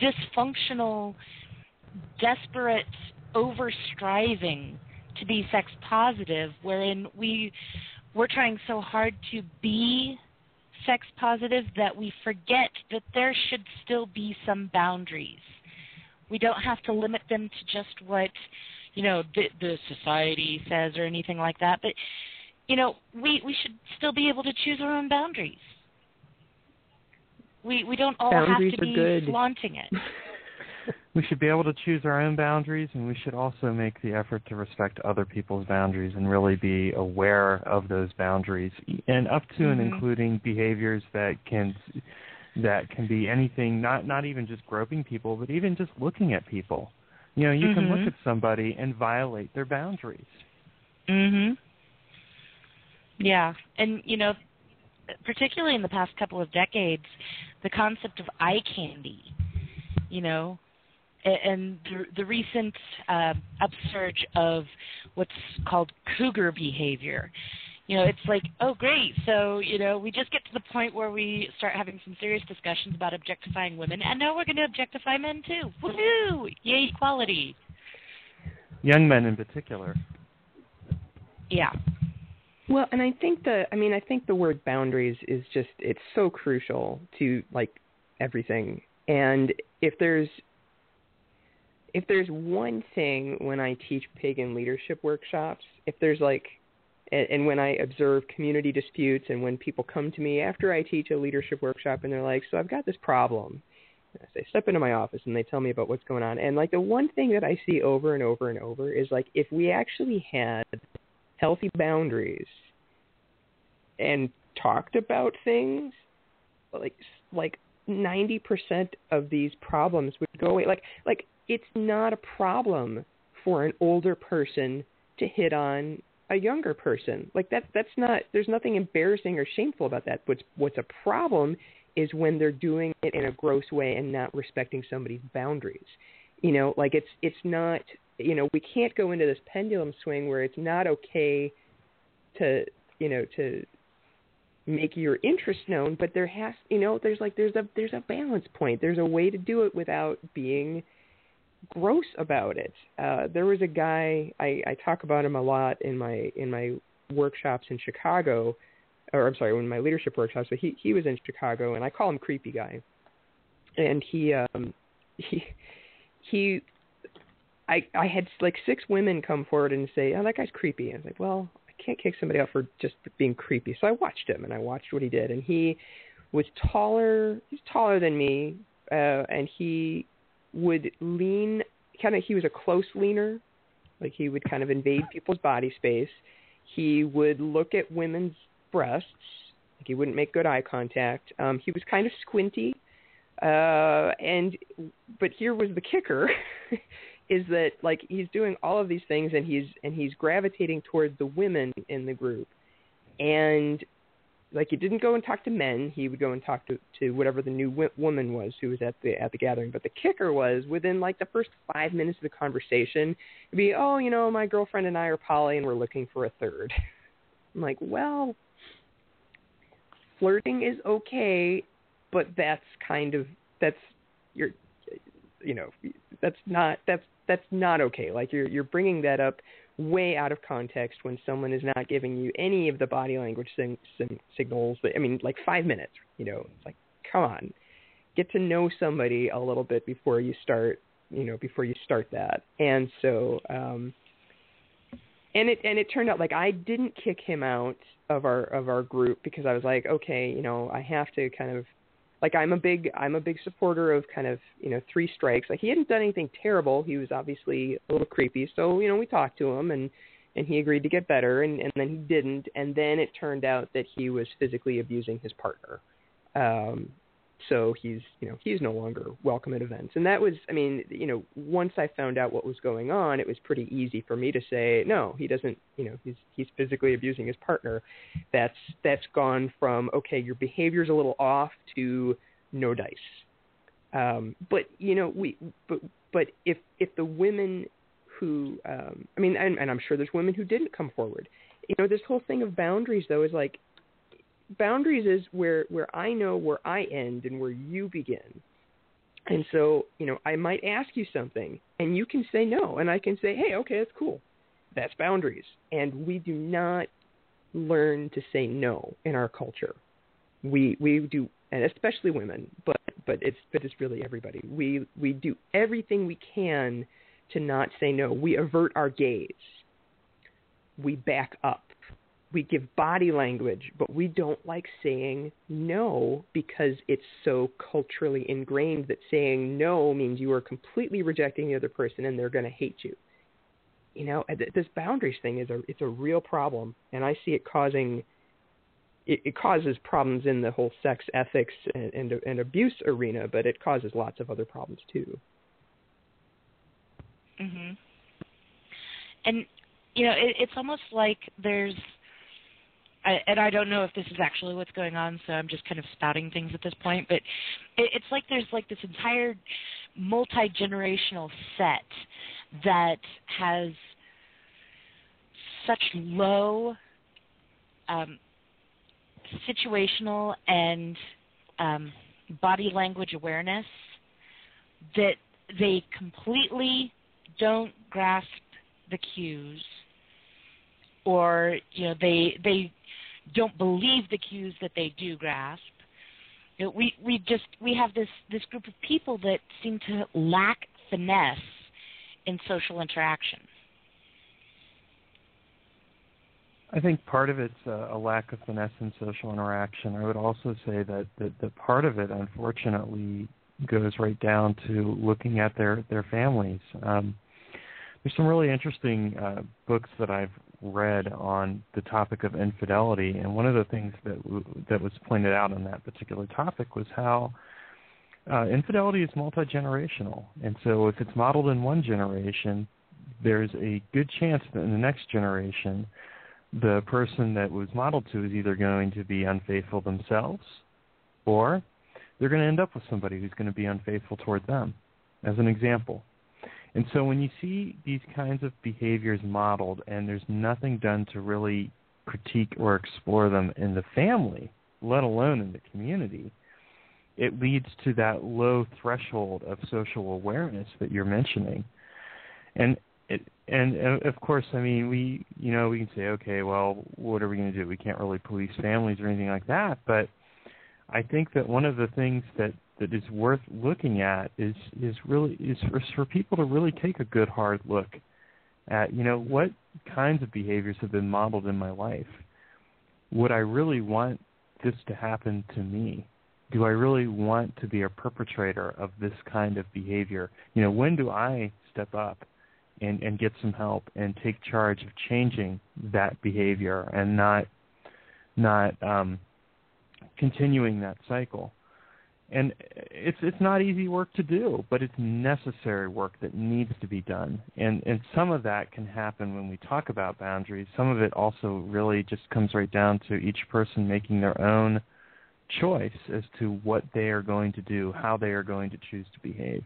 Speaker 4: dysfunctional, desperate over striving to be sex positive, wherein we we're trying so hard to be sex positive that we forget that there should still be some boundaries. We don't have to limit them to just what you know the, the society says or anything like that, but you know we we should still be able to choose our own boundaries. We we don't all
Speaker 6: boundaries
Speaker 4: have to be
Speaker 6: good.
Speaker 4: flaunting it.
Speaker 5: we should be able to choose our own boundaries, and we should also make the effort to respect other people's boundaries and really be aware of those boundaries, and up to and
Speaker 4: Mhm.
Speaker 5: including behaviors that can that can be anything, not not even just groping people, but even just looking at people. You know, you can
Speaker 4: Mhm.
Speaker 5: look at somebody and violate their boundaries.
Speaker 4: Mhm. Yeah, and you know, particularly in the past couple of decades, the concept of eye candy, you know, and the, the recent uh, upsurge of what's called cougar behavior. You know, it's like, oh, great. So, you know, we just get to the point where we start having some serious discussions about objectifying women, and now we're going to objectify men too. Woohoo! Yay, equality.
Speaker 5: Young men in particular.
Speaker 4: Yeah.
Speaker 6: Well, and I think the I mean I think the word boundaries is just it's so crucial to like everything. And if there's if there's one thing when I teach pagan leadership workshops, if there's like and, and when I observe community disputes and when people come to me after I teach a leadership workshop and they're like, "So I've got this problem." And I say, "Step into my office," and they tell me about what's going on. And like the one thing that I see over and over and over is like if we actually had healthy boundaries and talked about things like like 90% of these problems would go away like like it's not a problem for an older person to hit on a younger person. Like that that's not there's nothing embarrassing or shameful about that. What's what's a problem is when they're doing it in a gross way and not respecting somebody's boundaries. You know like it's it's not you know we can't go into this pendulum swing where it's not okay to you know to make your interest known but there has you know there's like there's a there's a balance point. There's a way to do it without being gross about it uh there was a guy i i talk about him a lot in my in my workshops in chicago or i'm sorry in my leadership workshops but he he was in chicago and i call him creepy guy and he um he he I I had like six women come forward and say, "Oh, that guy's creepy." And I was like, "Well, I can't kick somebody out for just being creepy." So I watched him and I watched what he did, and he was taller. He's taller than me, uh, and he would lean kind of. He was a close leaner, like he would kind of invade people's body space. He would look at women's breasts. Like he wouldn't make good eye contact. Um, he was kind of squinty, uh, and but here was the kicker. is that like he's doing all of these things and he's and he's gravitating towards the women in the group and like he didn't go and talk to men. He would go and talk to to whatever the new w- woman was who was at the at the gathering. But the kicker was within like the first 5 minutes of the conversation it'd be oh you know my girlfriend and I are poly and we're looking for a third. I'm like well flirting is okay but that's kind of that's you're you know that's not that's that's not okay. Like you're you're bringing that up way out of context when someone is not giving you any of the body language sing, sing, signals that i mean like 5 minutes you know it's like come on. Get to know somebody a little bit before you start you know before you start that. And so um and it and it turned out like I didn't kick him out of our of our group because I was like, okay, you know, I have to kind of like I'm a big I'm a big supporter of kind of you know three strikes. Like he hadn't done anything terrible. He was obviously a little creepy, so you know we talked to him and and he agreed to get better, and and then he didn't, and then it turned out that he was physically abusing his partner. Um, so he's you know he's no longer welcome at events. And that was i mean you know once i found out what was going on it was pretty easy for me to say no he doesn't you know he's he's physically abusing his partner. That's that's gone from okay your behavior's a little off to no dice. Um but you know we but but if if the women who um i mean and, and i'm sure there's women who didn't come forward. You know this whole thing of boundaries though is like boundaries is where where I know where I end and where you begin. And so, you know, I might ask you something and you can say no and I can say, "Hey, okay, that's cool." That's boundaries. And we do not learn to say no in our culture. We we do and especially women, but but it's but it's really everybody. We we do everything we can to not say no. We avert our gaze. We back up we give body language, but we don't like saying no because it's so culturally ingrained that saying no means you are completely rejecting the other person and they're going to hate you. You know, this boundaries thing is a it's a real problem, and I see it causing it, it causes problems in the whole sex ethics and, and, and abuse arena, but it causes lots of other problems too.
Speaker 4: Mhm. And you know, it, it's almost like there's I, and I don't know if this is actually what's going on, so I'm just kind of spouting things at this point. But it, it's like there's like this entire multi generational set that has such low um, situational and um, body language awareness that they completely don't grasp the cues or you know they they don't believe the cues that they do grasp. You know, we we just we have this this group of people that seem to lack finesse in social interaction.
Speaker 5: I think part of it's a, a lack of finesse in social interaction. I would also say that, that the part of it, unfortunately, goes right down to looking at their their families. Um, there's some really interesting uh, books that I've read on the topic of infidelity, and one of the things that w- that was pointed out on that particular topic was how uh, infidelity is multi generational, and so if it's modeled in one generation, there's a good chance that in the next generation, the person that was modeled to is either going to be unfaithful themselves, or they're going to end up with somebody who's going to be unfaithful toward them. As an example, and so when you see these kinds of behaviors modeled and there's nothing done to really critique or explore them in the family, let alone in the community, it leads to that low threshold of social awareness that you're mentioning. And it, and of course, I mean, we you know we can say, okay, well, what are we going to do? We can't really police families or anything like that. But I think that one of the things that that is worth looking at is is really is for, for people to really take a good hard look at you know what kinds of behaviors have been modeled in my life. Would i really want this to happen to me? Do i really want to be a perpetrator of this kind of behavior? You know when do i step up and and get some help and take charge of changing that behavior and not not um continuing that cycle and it's it's not easy work to do, but it's necessary work that needs to be done. And and some of that can happen when we talk about boundaries. Some of it also really just comes right down to each person making their own choice as to what they are going to do, how they are going to choose to behave.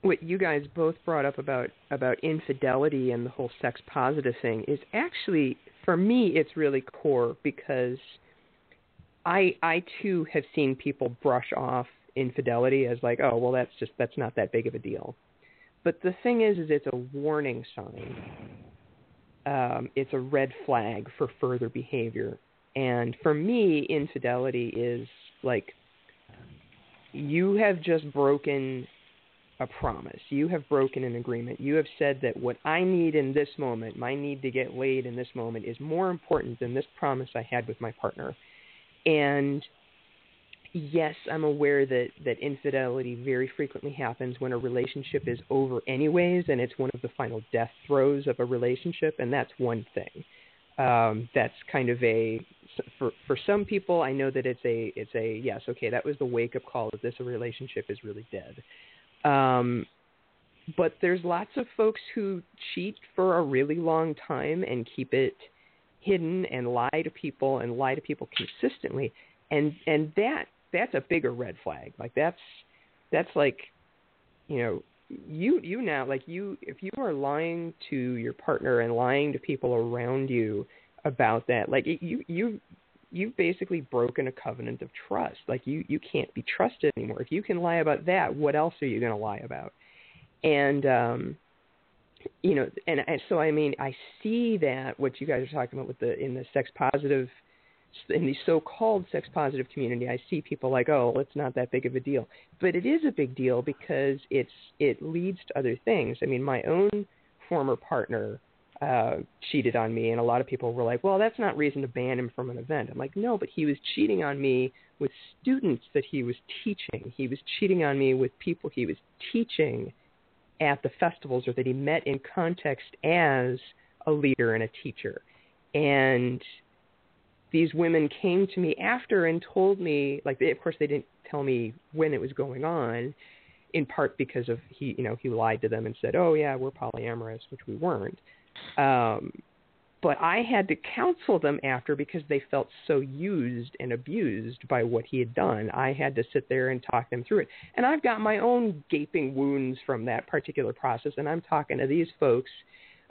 Speaker 6: What you guys both brought up about about infidelity and the whole sex positive thing is actually for me, it's really core because I I too have seen people brush off infidelity as like, oh well, that's just that's not that big of a deal. But the thing is, is it's a warning sign. Um, it's a red flag for further behavior. And for me, infidelity is like you have just broken a promise. You have broken an agreement. You have said that what I need in this moment, my need to get laid in this moment, is more important than this promise I had with my partner. And yes, I'm aware that that infidelity very frequently happens when a relationship is over anyways, and it's one of the final death throes of a relationship, and that's one thing. Um, that's kind of a for for some people. I know that it's a it's a yes, okay, that was the wake up call that this relationship is really dead. Um, but there's lots of folks who cheat for a really long time and keep it hidden and lie to people and lie to people consistently and and that that's a bigger red flag. Like that's that's like you know you you now like you if you are lying to your partner and lying to people around you about that like you you you've basically broken a covenant of trust. Like you you can't be trusted anymore. If you can lie about that what else are you going to lie about? And um you know and, and so i mean i see that what you guys are talking about with the in the sex positive in the so-called sex positive community, I see people like, oh, it's not that big of a deal, but it is a big deal because it's it leads to other things. I mean, my own former partner uh, cheated on me, and a lot of people were like, well, that's not reason to ban him from an event. I'm like, no, but he was cheating on me with students that he was teaching. He was cheating on me with people he was teaching at the festivals or that he met in context as a leader and a teacher. And these women came to me after and told me like they, of course they didn't tell me when it was going on in part because of he you know he lied to them and said oh yeah we're polyamorous which we weren't um but I had to counsel them after because they felt so used and abused by what he had done. I had to sit there and talk them through it. And I've got my own gaping wounds from that particular process and I'm talking to these folks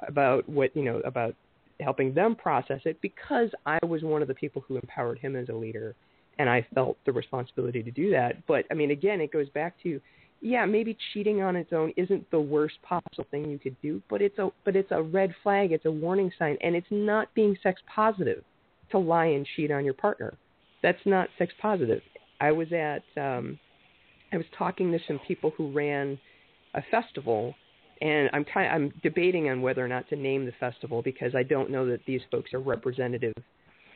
Speaker 6: about what, you know, about helping them process it because I was one of the people who empowered him as a leader and I felt the responsibility to do that. But I mean again it goes back to yeah, maybe cheating on its own isn't the worst possible thing you could do, but it's a but it's a red flag, it's a warning sign and it's not being sex positive to lie and cheat on your partner. That's not sex positive. I was at um I was talking to some people who ran a festival and I'm kind of, I'm debating on whether or not to name the festival because I don't know that these folks are representative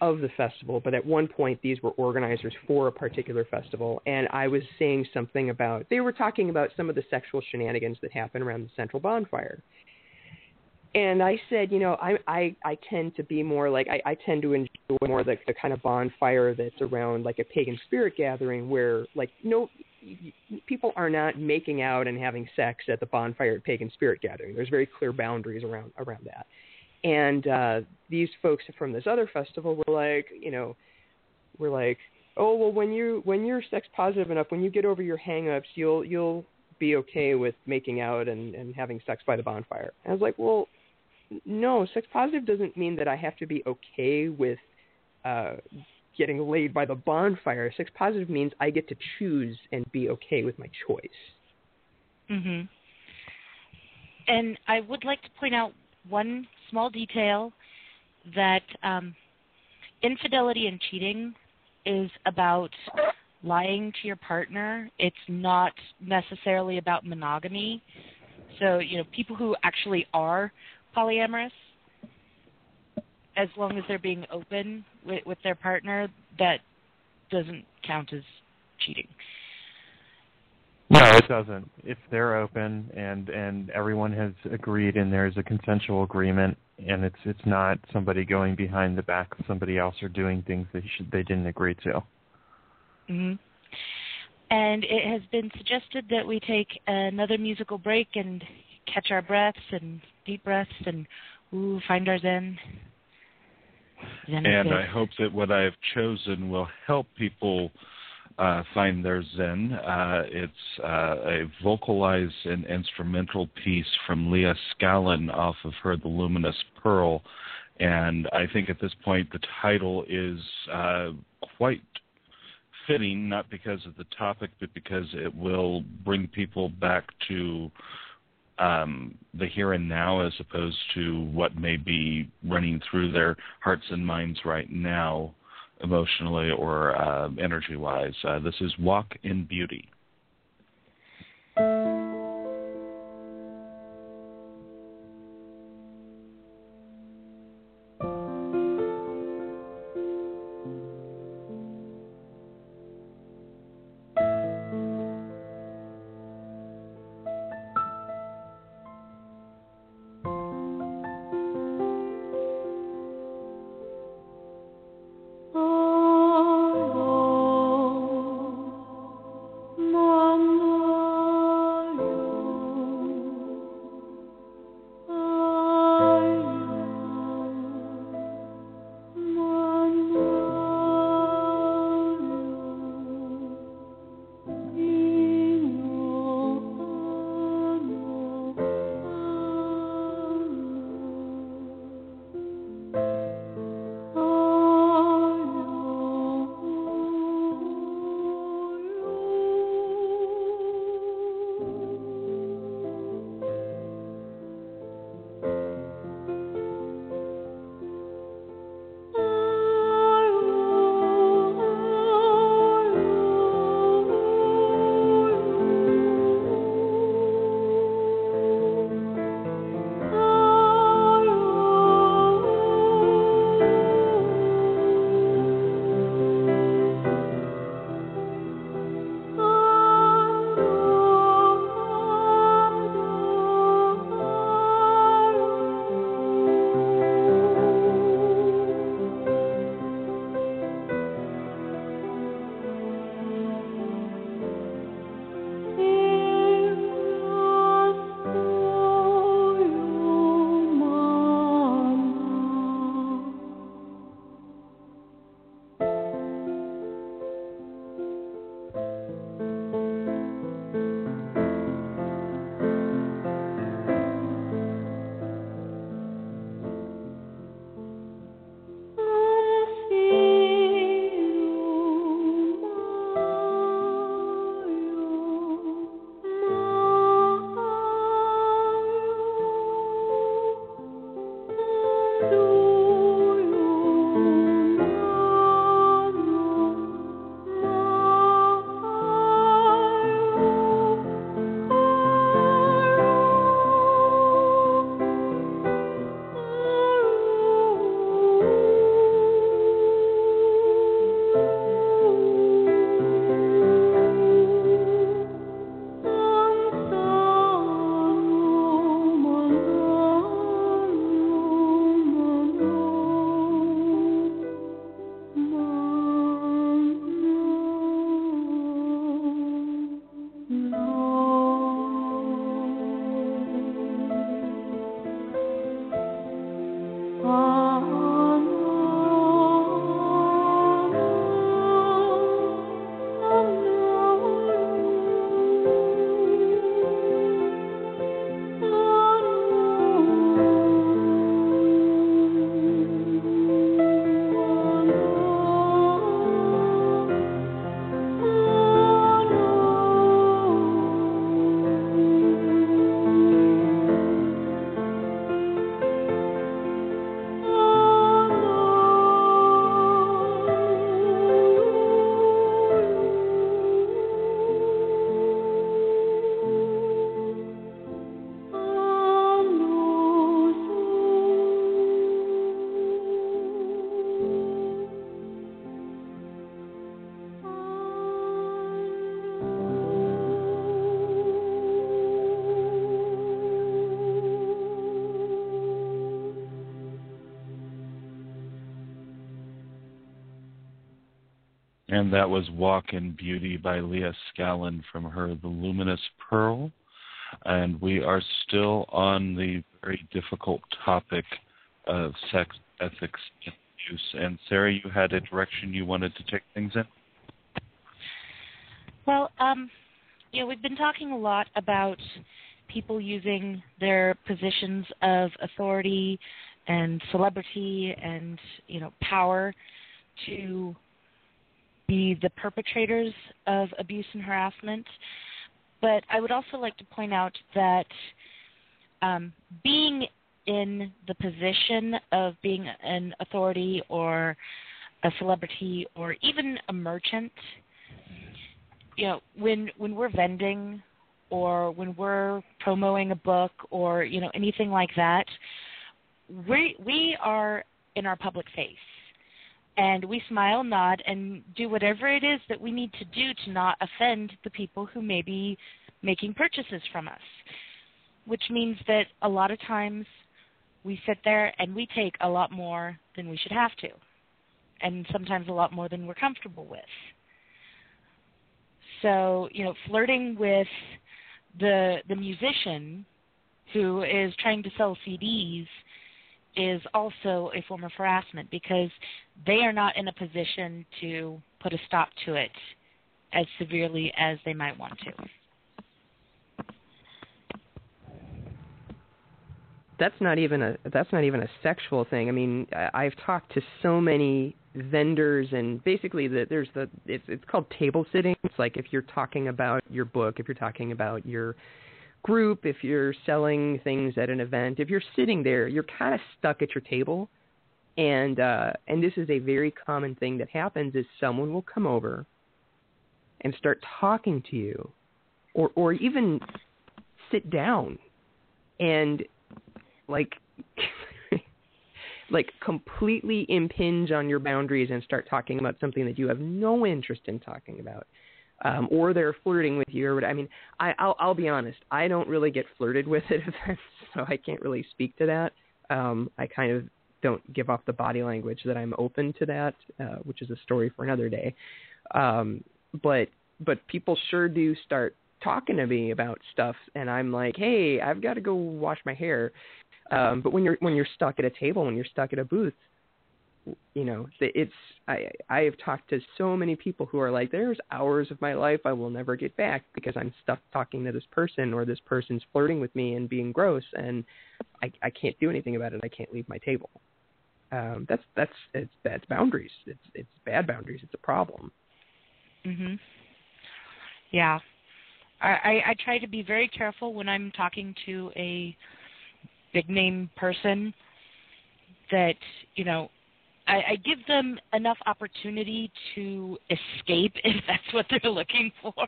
Speaker 6: of the festival. But at one point, these were organizers for a particular festival, and I was saying something about they were talking about some of the sexual shenanigans that happen around the central bonfire. And I said, you know, I I I tend to be more like I, I tend to enjoy more the, the kind of bonfire that's around like a pagan spirit gathering where like no people are not making out and having sex at the bonfire at pagan spirit gathering. There's very clear boundaries around around that. And uh, these folks from this other festival were like, you know, were like, oh well, when you when you're sex positive enough, when you get over your hangups, you'll you'll be okay with making out and and having sex by the bonfire. And I was like, well, no, sex positive doesn't mean that I have to be okay with uh, getting laid by the bonfire. Sex positive means I get to choose and be okay with my choice.
Speaker 4: Mhm. And I would like to point out one small detail that um, infidelity and cheating is about lying to your partner. It's not necessarily about monogamy. So, you know, people who actually are polyamorous as long as they're being open with, with their partner, that doesn't count as cheating.
Speaker 5: It doesn't. If they're open and and everyone has agreed and there's a consensual agreement and it's it's not somebody going behind the back of somebody else or doing things they should they didn't agree to.
Speaker 4: Mhm. And it has been suggested that we take another musical break and catch our breaths and deep breaths and ooh find our zen
Speaker 3: and I hope that what I have chosen will help people uh, find their Zen. Uh, it's uh, a vocalized and instrumental piece from Leah Scallon off of her The Luminous Pearl. And I think at this point the title is uh, quite fitting, not because of the topic, but because it will bring people back to um, the here and now as opposed to what may be running through their hearts and minds right now, emotionally or uh, energy wise. Uh, this is Walk in Beauty. And that was Walk in Beauty by Leah Scallon from her The Luminous Pearl. And we are still on the very difficult topic of sex ethics and use. And Sara, you had a direction you wanted to take things in?
Speaker 4: Well, um, you know, we've been talking a lot about people using their positions of authority and celebrity and you know power to be the perpetrators of abuse and harassment. But I would also like to point out that um, being in the position of being an authority or a celebrity or even a merchant, you know, when when we're vending or when we're promoting a book or you know anything like that, we we are in our public face and we smile, nod, and do whatever it is that we need to do to not offend the people who may be making purchases from us. Which means that a lot of times we sit there and we take a lot more than we should have to, and sometimes a lot more than we're comfortable with. So, you know, flirting with the the musician who is trying to sell CDs is also a form of harassment because they are not in a position to put a stop to it as severely as they might want to.
Speaker 6: That's not even a that's not even a sexual thing. I mean, I've talked to so many vendors and basically the, there's the it's it's called table sitting. It's like if you're talking about your book, if you're talking about your group, if you're selling things at an event, if you're sitting there, you're kind of stuck at your table. And uh, and this is a very common thing that happens is someone will come over and start talking to you, or or even sit down, and like like completely impinge on your boundaries and start talking about something that you have no interest in talking about um, or they're flirting with you or what. I mean, I, I'll, I'll be honest. I don't really get flirted with at events, so I can't really speak to that. Um, I kind of don't give off the body language that I'm open to that, uh, which is a story for another day. Um, but but people sure do start talking to me about stuff, and I'm like, hey, I've got to go wash my hair. Um, but when you're when you're stuck at a table, when you're stuck at a booth, you know it's i i have talked to so many people who are like there's hours of my life i will never get back because i'm stuck talking to this person or this person's flirting with me and being gross and i i can't do anything about it. I can't leave my table. Um that's that's it's that's boundaries. It's it's bad boundaries. It's a problem.
Speaker 4: Mhm yeah. I i, I try to be very careful when i'm talking to a big name person that you know I, I give them enough opportunity to escape if that's what they're looking for.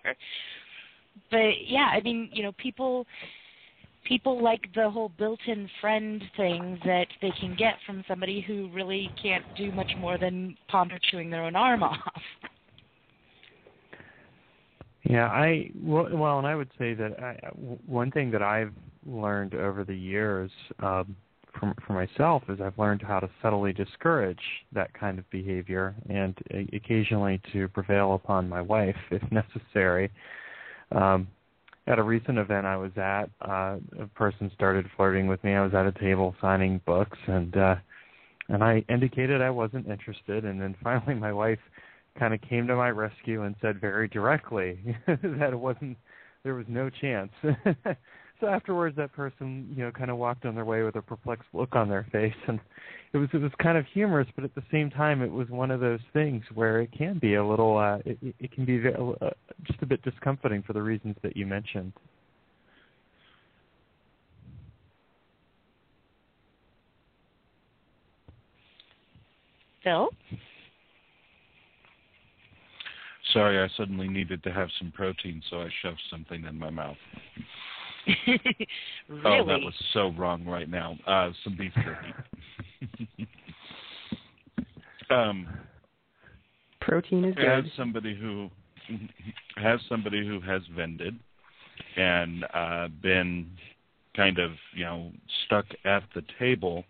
Speaker 4: But yeah, I mean, you know, people people like the whole built-in friend thing that they can get from somebody who really can't do much more than ponder chewing their own arm off.
Speaker 5: Yeah, I well, well, and I would say that I, one thing that I've learned over the years um, for, for myself is I've learned how to subtly discourage that kind of behavior and occasionally to prevail upon my wife if necessary. Um, at a recent event I was at, uh, a person started flirting with me. I was at a table signing books, and uh, and I indicated I wasn't interested. And then finally, my wife kind of came to my rescue and said very directly that it wasn't, there was no chance. So afterwards that person you know kind of walked on their way with a perplexed look on their face and it was it was kind of humorous but at the same time it was one of those things where it can be a little uh it, it can be uh, just a bit discomforting for the reasons that you mentioned
Speaker 4: Phil?
Speaker 3: Sorry, I suddenly needed to have some protein, so I shoved something in my mouth.
Speaker 4: Really?
Speaker 3: Oh, that was so wrong right now. Uh, some beef jerky. um,
Speaker 6: Protein is good.
Speaker 3: as
Speaker 6: good.
Speaker 3: somebody who has somebody who has vended and uh, been kind of you know stuck at the table.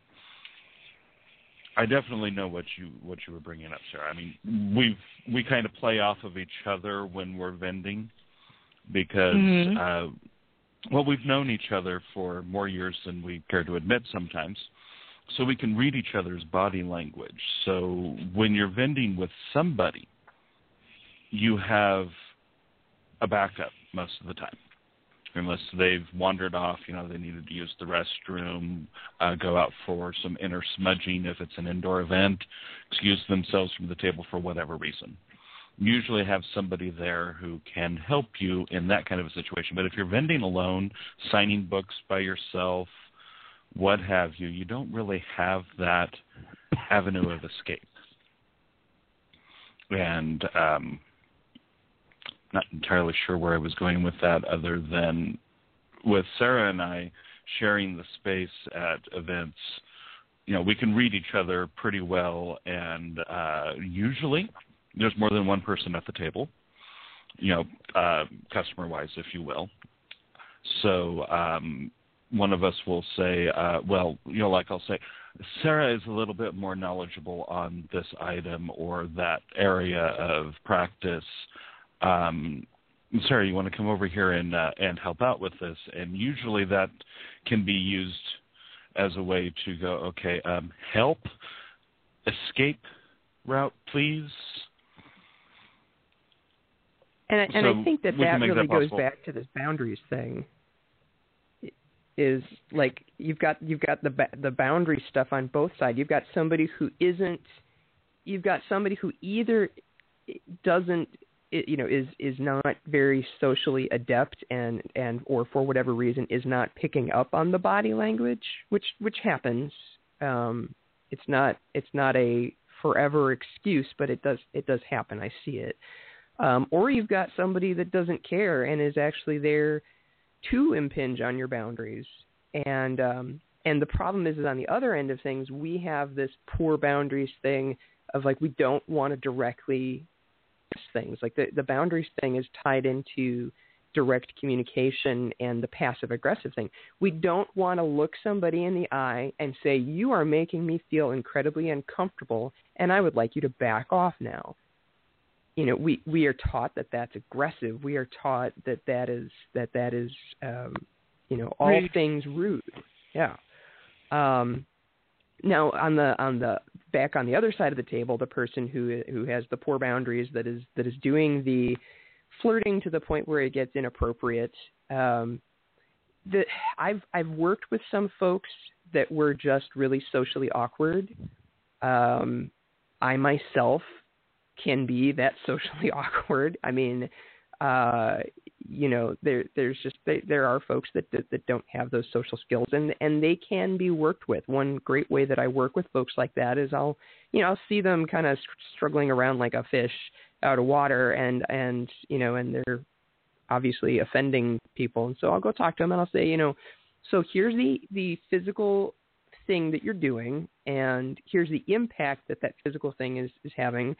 Speaker 3: I definitely know what you what you were bringing up, Sara. I mean, we've we kind of play off of each other when we're vending because
Speaker 4: Mhm.
Speaker 3: uh, well, we've known each other for more years than we care to admit sometimes. So we can read each other's body language. So when you're vending with somebody, you have a backup most of the time unless they've wandered off, you know, they needed to use the restroom, uh, go out for some inner smudging if it's an indoor event, excuse themselves from the table for whatever reason. Usually have somebody there who can help you in that kind of a situation. But if you're vending alone, signing books by yourself, what have you, you don't really have that avenue of escape. And um, not entirely sure where I was going with that, other than with Sara and I sharing the space at events. You know, we can read each other pretty well, and uh, usually there's more than one person at the table. You know, uh, customer-wise, if you will. So um, one of us will say, uh, well, you know, like I'll say, Sara is a little bit more knowledgeable on this item or that area of practice um, Sara, you want to come over here and uh, and help out with this? And usually that can be used as a way to go, okay, um, help, escape route, please.
Speaker 6: And I, and
Speaker 3: So
Speaker 6: I think that that really
Speaker 3: that
Speaker 6: goes back to this boundaries thing. Is like you've got you've got the the boundary stuff on both sides. You've got somebody who isn't. You've got somebody who either doesn't you know is is not very socially adept and and or for whatever reason is not picking up on the body language which which happens um it's not it's not a forever excuse but it does it does happen i see it um or you've got somebody that doesn't care and is actually there to impinge on your boundaries and um and the problem is, is on the other end of things we have this poor boundaries thing of like we don't want to directly things. Like the, the boundaries thing is tied into direct communication and the passive aggressive thing. We don't want to look somebody in the eye and say, You are making me feel incredibly uncomfortable and I would like you to back off now. You know, we, we are taught that that's aggressive. We are taught that that is that that is um, you know all
Speaker 4: Rude.
Speaker 6: things rude. Yeah. Um, now on the on the back on the other side of the table, the person who who has the poor boundaries that is that is doing the flirting to the point where it gets inappropriate. Um, the I've I've worked with some folks that were just really socially awkward. Um, I myself can be that socially awkward. I mean, uh, you know, there there's just there, there are folks that, that that don't have those social skills, and and they can be worked with. One great way that I work with folks like that is I'll you know I'll see them kind of struggling around like a fish out of water, and and you know, and they're obviously offending people, and so I'll go talk to them and I'll say, you know, so here's the the physical thing that you're doing, and here's the impact that that physical thing is is having.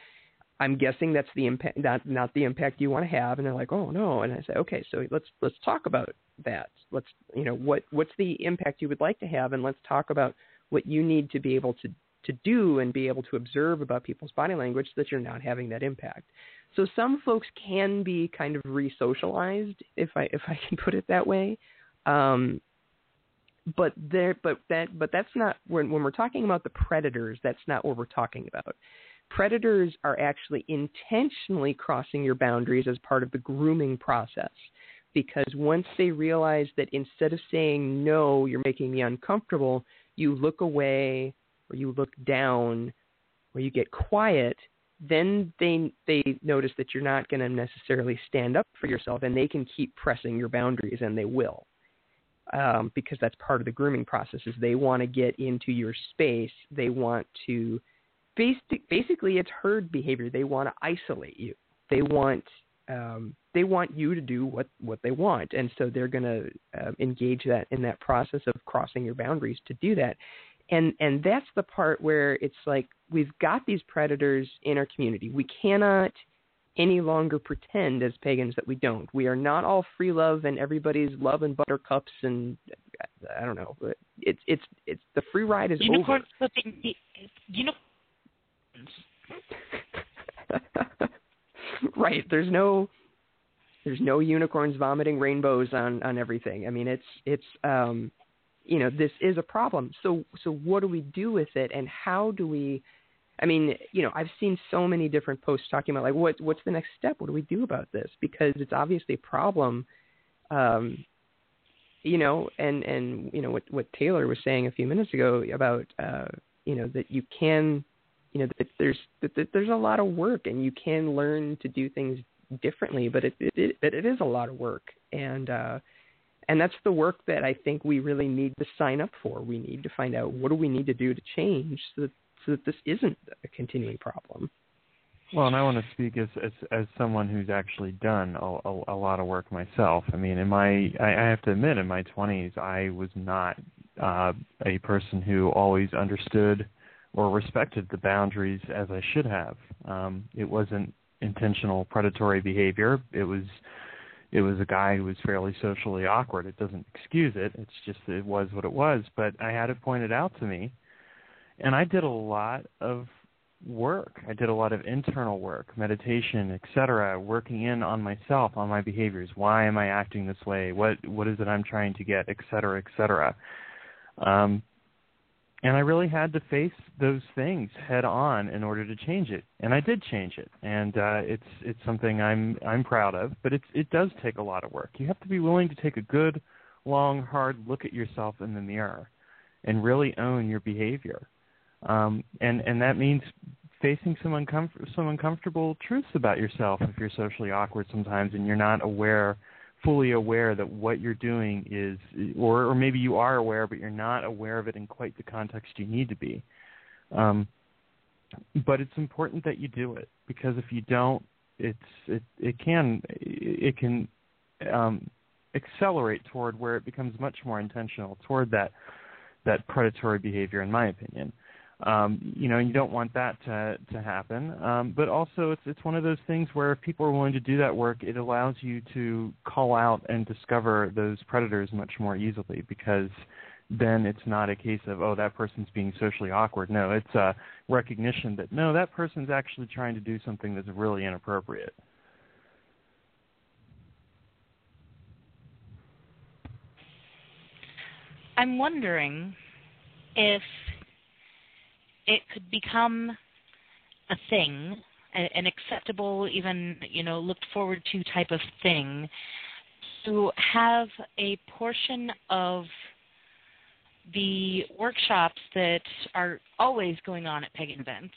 Speaker 6: I'm guessing that's the impact, not not the impact you want to have. And they're like, oh no. And I say, okay, so let's let's talk about that. Let's you know what what's the impact you would like to have, and let's talk about what you need to be able to to do and be able to observe about people's body language so that you're not having that impact. So some folks can be kind of re-socialized, if I if I can put it that way. Um, but there, but that, but that's not when when we're talking about the predators. That's not what we're talking about predators are actually intentionally crossing your boundaries as part of the grooming process because once they realize that instead of saying no you're making me uncomfortable you look away or you look down or you get quiet then they they notice that you're not going to necessarily stand up for yourself and they can keep pressing your boundaries and they will um, because that's part of the grooming process is they want to get into your space. They want to basic, basically it's herd behavior. They want to isolate you. They want um, they want you to do what what they want, and so they're going to uh, engage that in that process of crossing your boundaries to do that. And and that's the part where it's like we've got these predators in our community. We cannot any longer pretend as pagans that we don't. We are not all free love and everybody's love and buttercups and I don't know, it's it's it's the free ride is
Speaker 4: Unicorns
Speaker 6: over.
Speaker 4: flipping unicorns.
Speaker 6: right. There's no there's no unicorns vomiting rainbows on on everything. I mean, it's it's um you know, this is a problem. So so what do we do with it and how do we I mean, you know, I've seen so many different posts talking about like what what's the next step? What do we do about this? Because it's obviously a problem. Um, you know, and and you know what what Taylor was saying a few minutes ago about uh, you know that you can, you know, that there's that, there's a lot of work and you can learn to do things differently, but it it it, it is a lot of work and. uh and that's the work that I think we really need to sign up for. We need to find out what do we need to do to change so that so that this isn't a continuing problem.
Speaker 5: Well, and I want to speak as as, as someone who's actually done a, a, a lot of work myself. I mean, in my I, I have to admit, in my 20s, I was not uh, a person who always understood or respected the boundaries as I should have. Um, it wasn't intentional predatory behavior. It was it was a guy who was fairly socially awkward. It doesn't excuse it. It's just it was what it was. But I had it pointed out to me and I did a lot of work. I did a lot of internal work, meditation, etc., working in on myself, on my behaviors. Why am I acting this way? What what is it I'm trying to get, etc., etc. Um, and I really had to face those things head on in order to change it, and I did change it. And uh, it's it's something I'm I'm proud of, but it's it does take a lot of work. You have to be willing to take a good, long, hard look at yourself in the mirror, and really own your behavior um, and and that means facing some uncomfort some uncomfortable truths about yourself if you're socially awkward sometimes and you're not aware fully aware that what you're doing is or or maybe you are aware but you're not aware of it in quite the context you need to be. Um, but it's important that you do it because if you don't it's it it can it can um, accelerate toward where it becomes much more intentional toward that that predatory behavior in my opinion um, you know, you don't want that to to happen. Um, but also, it's it's one of those things where if people are willing to do that work, it allows you to call out and discover those predators much more easily because then it's not a case of oh that person's being socially awkward. No, it's a recognition that no that person's actually trying to do something that's really inappropriate.
Speaker 4: I'm wondering if it could become a thing, an acceptable, even you know, looked forward to type of thing, to have a portion of the workshops that are always going on at pagan events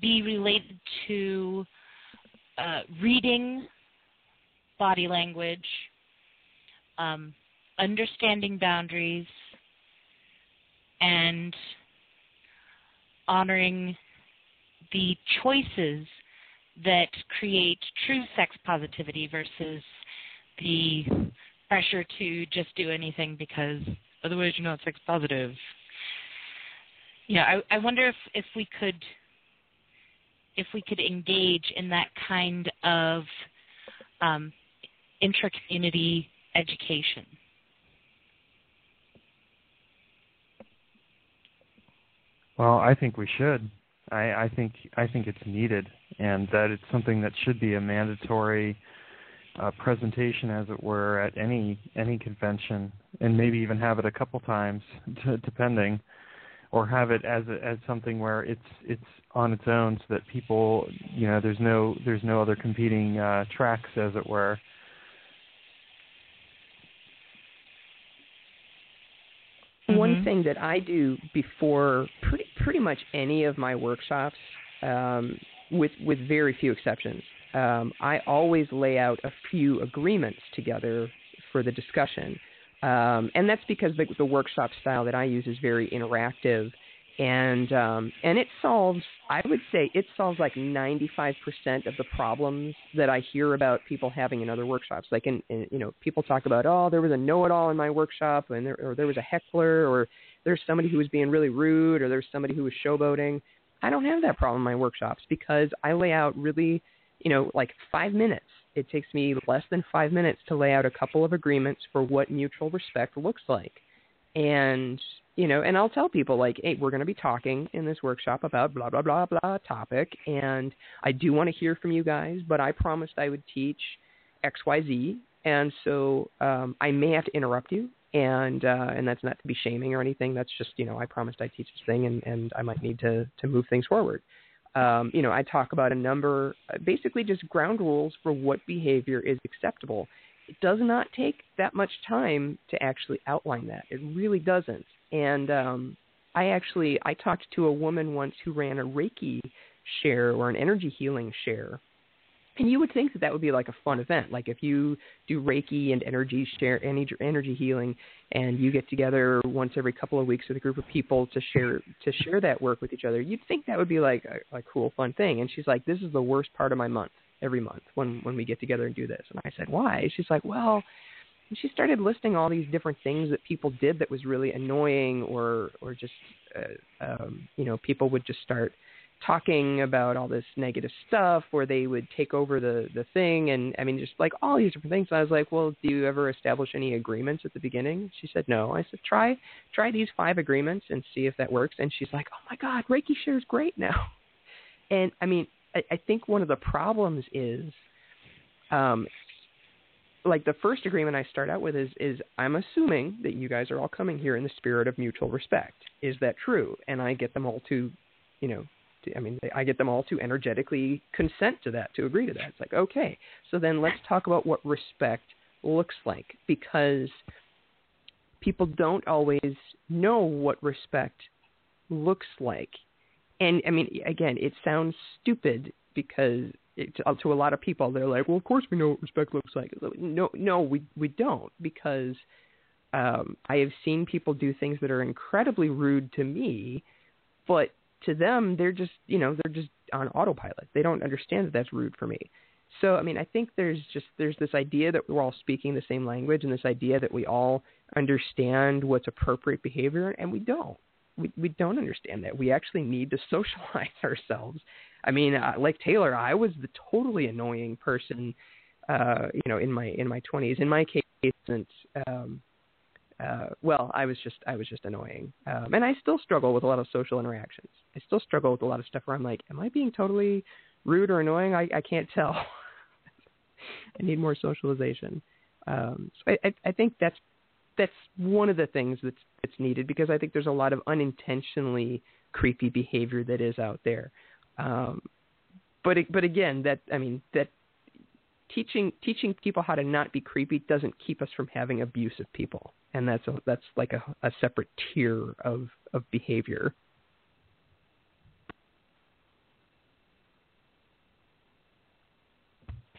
Speaker 4: be related to uh, reading body language, um, understanding boundaries, and honoring the choices that create true sex positivity versus the pressure to just do anything because otherwise you're not sex positive. Yeah, I, I wonder if, if we could if we could engage in that kind of um, intra-community education.
Speaker 5: Well, I think we should. I, I think I think it's needed, and that it's something that should be a mandatory uh, presentation, as it were, at any any convention, and maybe even have it a couple times, depending, or have it as a, as something where it's it's on its own, so that people, you know, there's no there's no other competing uh, tracks, as it were.
Speaker 6: Mm-hmm. One thing that I do before pretty pretty much any of my workshops, um, with with very few exceptions, um, I always lay out a few agreements together for the discussion, um, and that's because the, the workshop style that I use is very interactive and um, and it solves. I would say it solves like 95% of the problems that I hear about people having in other workshops. Like in, in you know, people talk about oh, there was a know-it-all in my workshop, and there or there was a heckler, or there's somebody who was being really rude, or there's somebody who was showboating. I don't have that problem in my workshops because I lay out really, you know, like five minutes. It takes me less than five minutes to lay out a couple of agreements for what mutual respect looks like and you know, and I'll tell people like, hey, we're going to be talking in this workshop about blah blah blah blah topic, and I do want to hear from you guys, but I promised I would teach X Y Z, and so um, I may have to interrupt you, and uh, and that's not to be shaming or anything. That's just you know I promised I'd teach this thing, and and I might need to to move things forward. Um, you know, I talk about a number, basically just ground rules for what behavior is acceptable. It does not take that much time to actually outline that. It really doesn't and um, I actually I talked to a woman once who ran a Reiki share or an energy healing share. And you would think that that would be like a fun event, like if you do Reiki and energy share, energy, energy healing, and you get together once every couple of weeks with a group of people to share to share that work with each other. You'd think that would be like a, a cool, fun thing. And she's like, "This is the worst part of my month every month when when we get together and do this." And I said, "Why?" She's like, "Well, and she started listing all these different things that people did that was really annoying or or just uh, um, you know people would just start talking about all this negative stuff or they would take over the the thing. And i mean just like all these different things. And i was like well do you ever establish any agreements at the beginning? She said no. I said try try these five agreements and see if that works. And she's like oh my god reiki share is great now. And i mean i, I think one of the problems is um, like the first agreement I start out with is is I'm assuming that you guys are all coming here in the spirit of mutual respect. Is that true? And I get them all to, you know, to, I mean, I get them all to energetically consent to that, to agree to that. It's like okay, so then let's talk about what respect looks like because people don't always know what respect looks like. And I mean, again, it sounds stupid because it, to a lot of people, they're like, "Well, of course we know what respect looks like." No, no, we we don't because um, I have seen people do things that are incredibly rude to me, but to them, they're just you know they're just on autopilot. They don't understand that that's rude for me. So I mean, I think there's just there's this idea that we're all speaking the same language, and this idea that we all understand what's appropriate behavior, and we don't. We we don't understand that. We actually need to socialize ourselves I mean, uh, like Taylor, I was the totally annoying person, uh, you know, in my in my 20s. In my case, um, uh, well, I was just I was just annoying, um, and I still struggle with a lot of social interactions. I still struggle with a lot of stuff where I'm like, am I being totally rude or annoying? I, I can't tell. I need more socialization. Um, so I, I, I think that's that's one of the things that's that's needed because I think there's a lot of unintentionally creepy behavior that is out there. Um, but but again, that I mean that teaching teaching people how to not be creepy doesn't keep us from having abusive people, and that's a, that's like a, a separate tier of of behavior.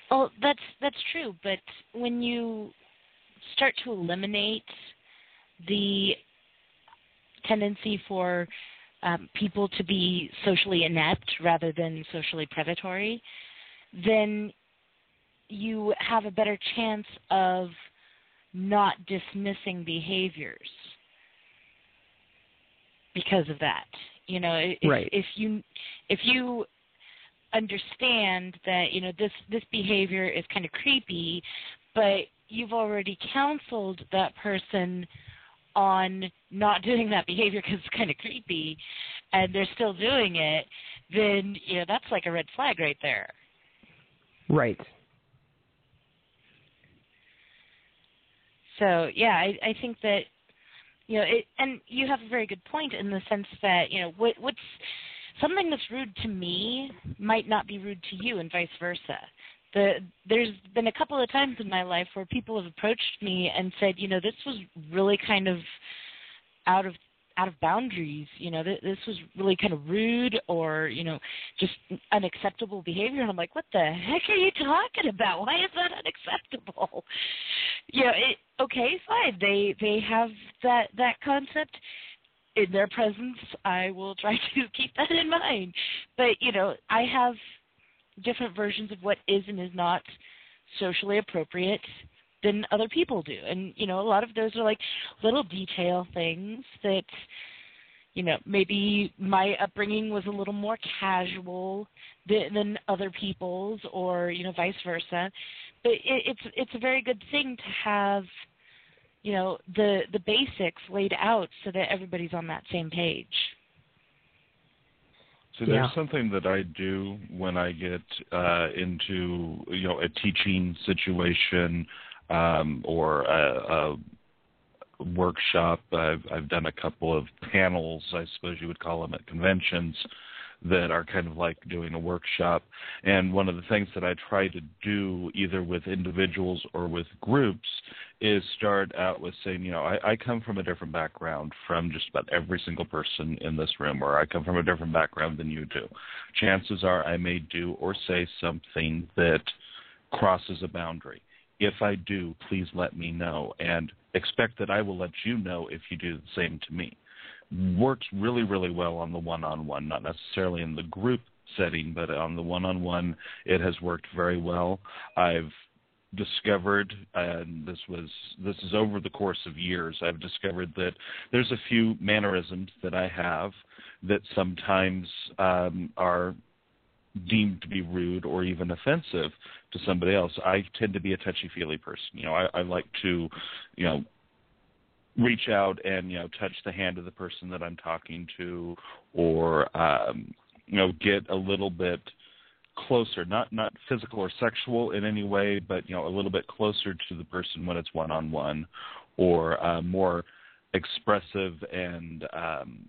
Speaker 4: Well, that's that's true, but when you start to eliminate the tendency for um, people to be socially inept rather than socially predatory, then you have a better chance of not dismissing behaviors because of that. You know, if,
Speaker 6: right.
Speaker 4: if you if you understand that you know this this behavior is kind of creepy, but you've already counseled that person on not doing that behavior because it's kind of creepy and they're still doing it, then you know that's like a red flag right there.
Speaker 6: Right.
Speaker 4: So yeah, I, I think that you know, it, and you have a very good point in the sense that you know what, what's something that's rude to me might not be rude to you, and vice versa the there's been a couple of times in my life where people have approached me and said, you know, this was really kind of out of out of boundaries. You know, th- this was really kind of rude or you know, just unacceptable behavior. And I'm like, what the heck are you talking about? Why is that unacceptable? You know, it, okay, fine. They they have that that concept in their presence. I will try to keep that in mind. But you know, I have different versions of what is and is not socially appropriate than other people do. And, you know, a lot of those are like little detail things that, you know, maybe my upbringing was a little more casual than, than other people's or, you know, vice versa. But it, it's it's a very good thing to have you know the the basics laid out so that everybody's on that same page.
Speaker 3: So there's
Speaker 6: Yeah.
Speaker 3: something that I do when I get uh, into you know a teaching situation um, or a, a workshop. I've I've done a couple of panels, I suppose you would call them at conventions, that are kind of like doing a workshop. And one of the things that I try to do, either with individuals or with groups, is start out with saying, you know, I, I come from a different background from just about every single person in this room, or I come from a different background than you do. Chances are I may do or say something that crosses a boundary. If I do, please let me know and expect that I will let you know if you do the same to me works really, really well on the one-on-one, not necessarily in the group setting, but on the one-on-one, it has worked very well. I've discovered, and this was this is over the course of years, I've discovered that there's a few mannerisms that I have that sometimes um, are deemed to be rude or even offensive to somebody else. I tend to be a touchy-feely person. You know, I, I like to, you know, reach out and you know touch the hand of the person that I'm talking to, or um, you know get a little bit closer, not not physical or sexual in any way, but you know a little bit closer to the person when it's one on one, or uh, more expressive and um,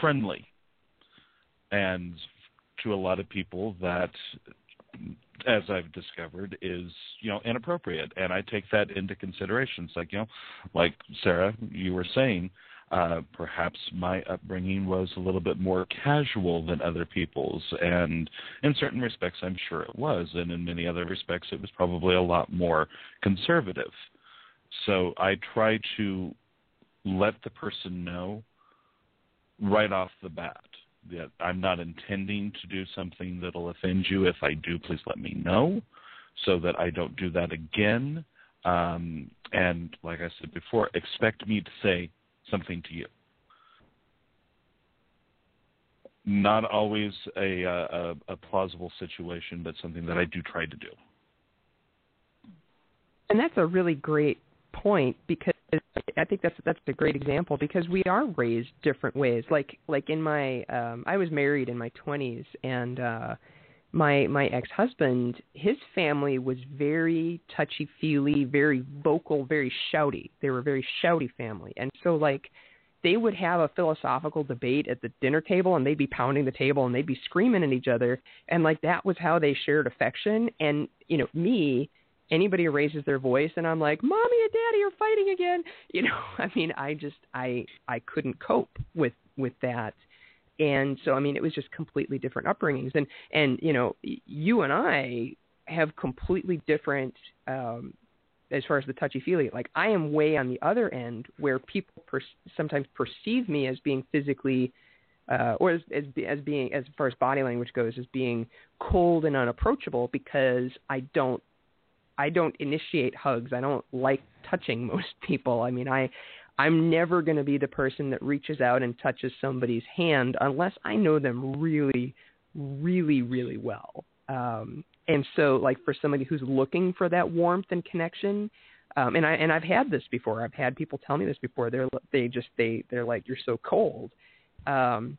Speaker 3: friendly. And to a lot of people, that as I've discovered, is you know inappropriate, and I take that into consideration. It's like you know, like Sara, you were saying, uh, perhaps my upbringing was a little bit more casual than other people's, and in certain respects, I'm sure it was, and in many other respects, it was probably a lot more conservative. So I try to let the person know right off the bat that I'm not intending to do something that'll offend you. If I do, please let me know so that I don't do that again. Um, and like I said before, expect me to say something to you. Not always a, a, a plausible situation, but something that I do try to do.
Speaker 6: And that's a really great point because I think that's that's a great example because we are raised different ways. Like like in my um I was married in my 20s and uh my my ex-husband his family was very touchy-feely, very vocal, very shouty. They were a very shouty family. And so like they would have a philosophical debate at the dinner table and they'd be pounding the table and they'd be screaming at each other and like that was how they shared affection and you know me anybody raises their voice and I'm like, "Mommy and Daddy are fighting again." You know, I mean, I just I I couldn't cope with with that. And so I mean, it was just completely different upbringings and and you know, you and I have completely different um as far as the touchy feely like i am way on the other end where people per- sometimes perceive me as being physically uh, or as, as as being as far as body language goes as being cold and unapproachable because I don't I don't initiate hugs. I don't like touching most people. I mean, I I'm never going to be the person that reaches out and touches somebody's hand unless I know them really really really well. Um and so like for somebody who's looking for that warmth and connection um and I and I've had this before. I've had people tell me this before. They're they just they they're like you're so cold. Um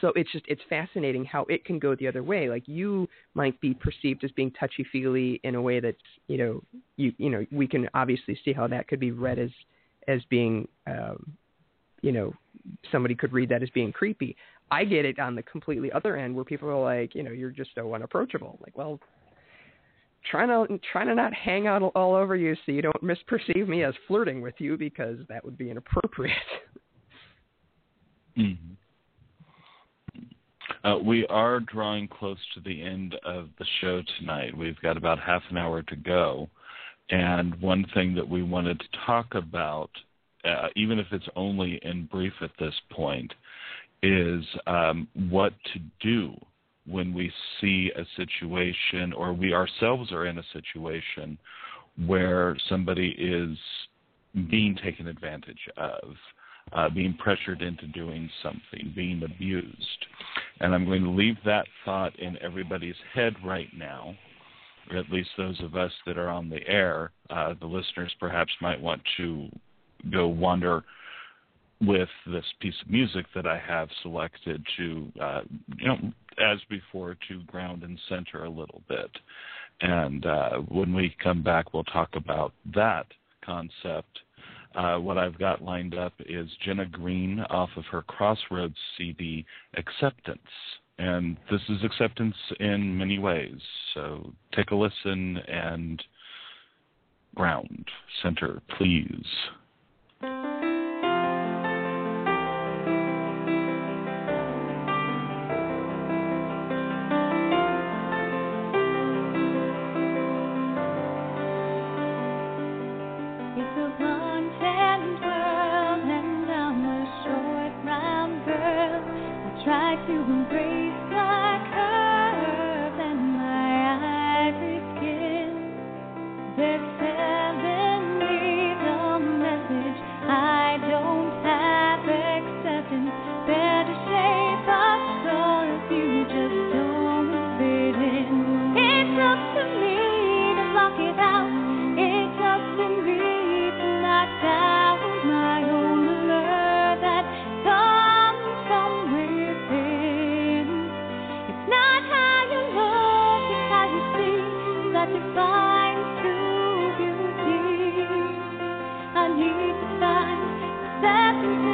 Speaker 6: so it's just it's fascinating how it can go the other way. Like you might be perceived as being touchy feely in a way that's you know you you know we can obviously see how that could be read as as being um you know somebody could read that as being creepy. I get it on the completely other end where people are like you know you're just so unapproachable. Like well trying to trying to not hang out all over you so you don't misperceive me as flirting with you because that would be inappropriate.
Speaker 3: Mm-hmm. Uh, we are drawing close to the end of the show tonight. We've got about half an hour to go. And one thing that we wanted to talk about, uh, even if it's only in brief at this point, is um, what to do when we see a situation or we ourselves are in a situation where somebody is being taken advantage of uh, being pressured into doing something, being abused. And I'm going to leave that thought in everybody's head right now.
Speaker 7: or at least those of us that are on the air, uh, the listeners perhaps might want to go wander with this piece of music that I have selected to, uh, you know, as before, to ground and center a little bit. And uh, when we come back, we'll talk about that concept. Uh, what I've got lined up is Jenna Greene off of her Crossroads CD, Acceptance. And this is acceptance in many ways. So take a listen and ground, center, please. Thank you.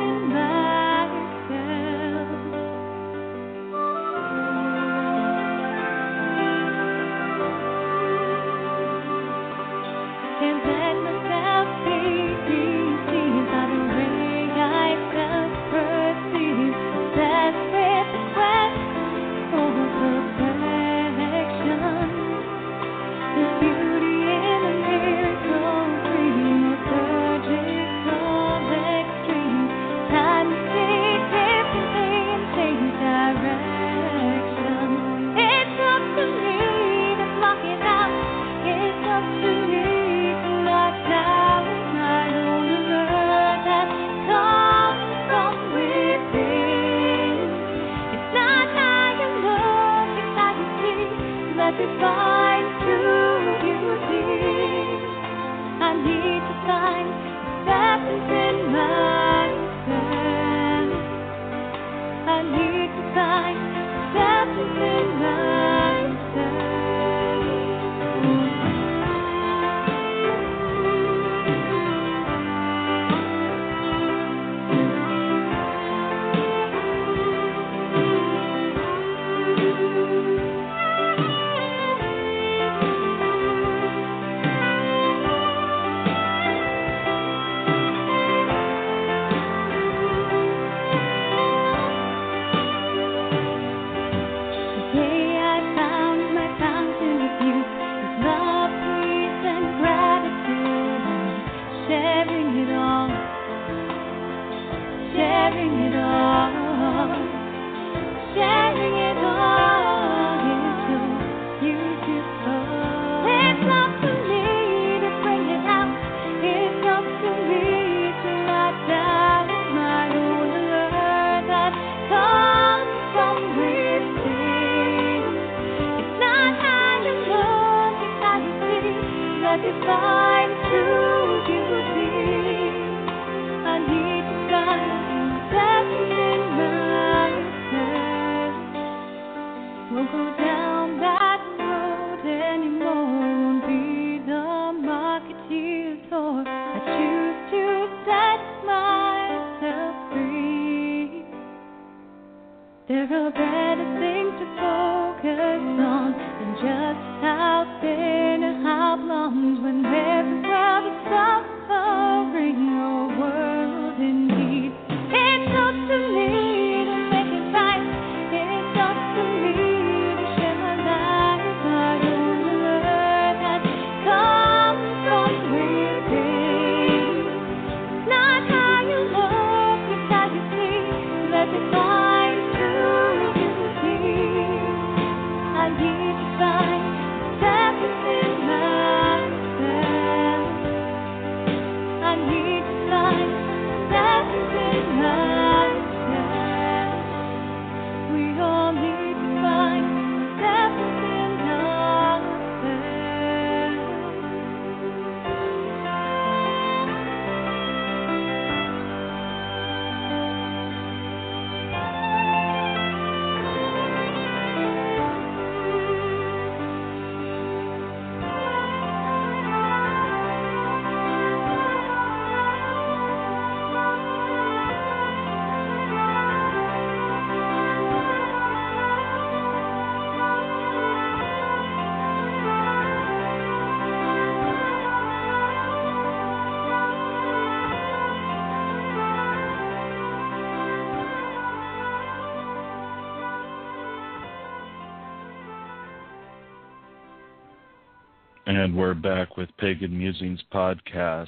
Speaker 3: And we're back with Pagan Musings podcast,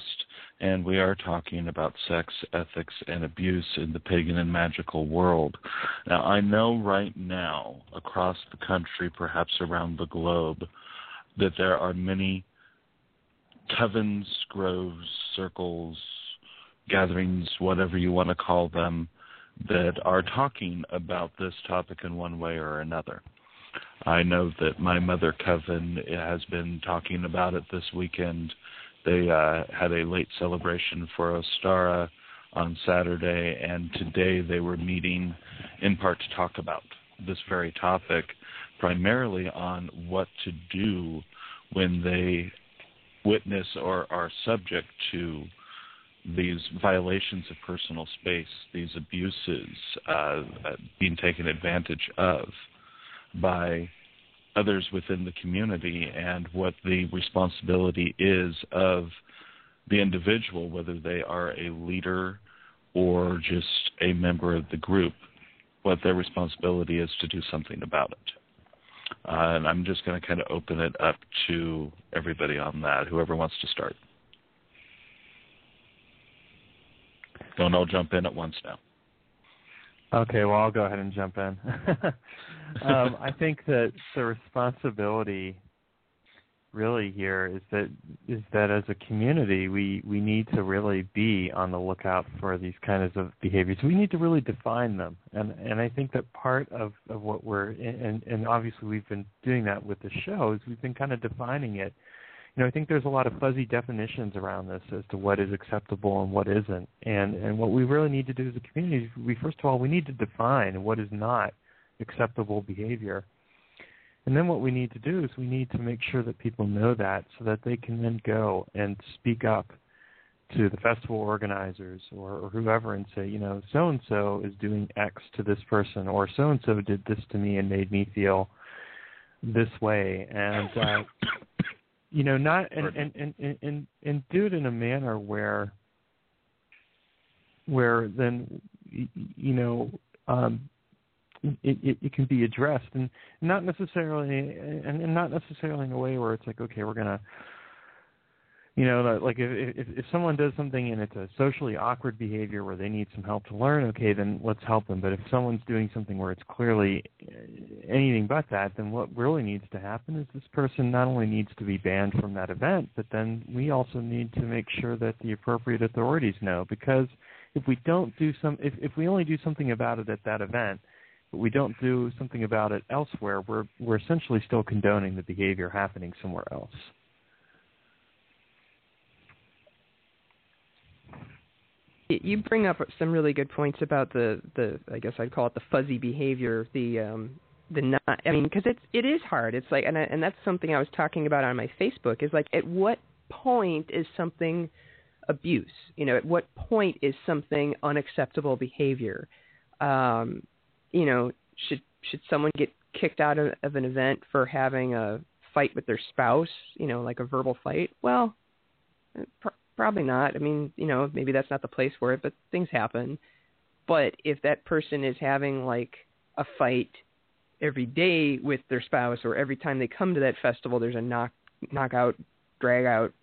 Speaker 3: and we are talking about sex, ethics, and abuse in the pagan and magical world. Now, I know right now, across the country, perhaps around the globe, that there are many covens, groves, circles, gatherings, whatever you want to call them, that are talking about this topic in one way or another. I know that my mother coven has been talking about it this weekend. They uh, had a late celebration for Ostara on Saturday, and today they were meeting in part to talk about this very topic, primarily on what to do when they witness or are subject to these violations of personal space, these abuses uh, being taken advantage of by others within the community and what the responsibility is of the individual, whether they are a leader or just a member of the group, what their responsibility is to do something about it. Uh, and I'm just going to kind of open it up to everybody on that, whoever wants to start. Don't all jump in at once now.
Speaker 5: Okay, well, I'll go ahead and jump in. um, I think that the responsibility really here is that is that as a community we we need to really be on the lookout for these kinds of behaviors we need to really define them and and i think that part of of what we're and and obviously we've been doing that with the show is we've been kind of defining it you know, I think there's a lot of fuzzy definitions around this as to what is acceptable and what isn't. And and what we really need to do as a community we first of all we need to define what is not acceptable behavior. And then what we need to do is we need to make sure that people know that so that they can then go and speak up to the festival organizers or, or whoever and say, you know, so and so is doing X to this person or so and so did this to me and made me feel this way. And uh, you know not and and, and and and and do it in a manner where where then you know um it, it, it can be addressed and not necessarily and, and not necessarily in a way where it's like okay we're gonna you know like if, if if someone does something and it's a socially awkward behavior where they need some help to learn okay then let's help them. But if someone's doing something where it's clearly uh, anything but that then what really needs to happen is this person not only needs to be banned from that event but then we also need to make sure that the appropriate authorities know. Because if we don't do some if if we only do something about it at that event but we don't do something about it elsewhere we're we're essentially still condoning the behavior happening somewhere else
Speaker 6: you bring up some really good points about the the I guess I'd call it the fuzzy behavior, the um the not I mean because it's it is hard. It's like and I, and that's something I was talking about on my Facebook is like at what point is something abuse? You know, at what point is something unacceptable behavior? Um, you know, should should someone get kicked out of, of an event for having a fight with their spouse? You know, like a verbal fight? Well, Probably not. I mean, you know, maybe that's not the place for it, but things happen. But if that person is having like a fight every day with their spouse, or every time they come to that festival, there's a knock, knockout, drag out,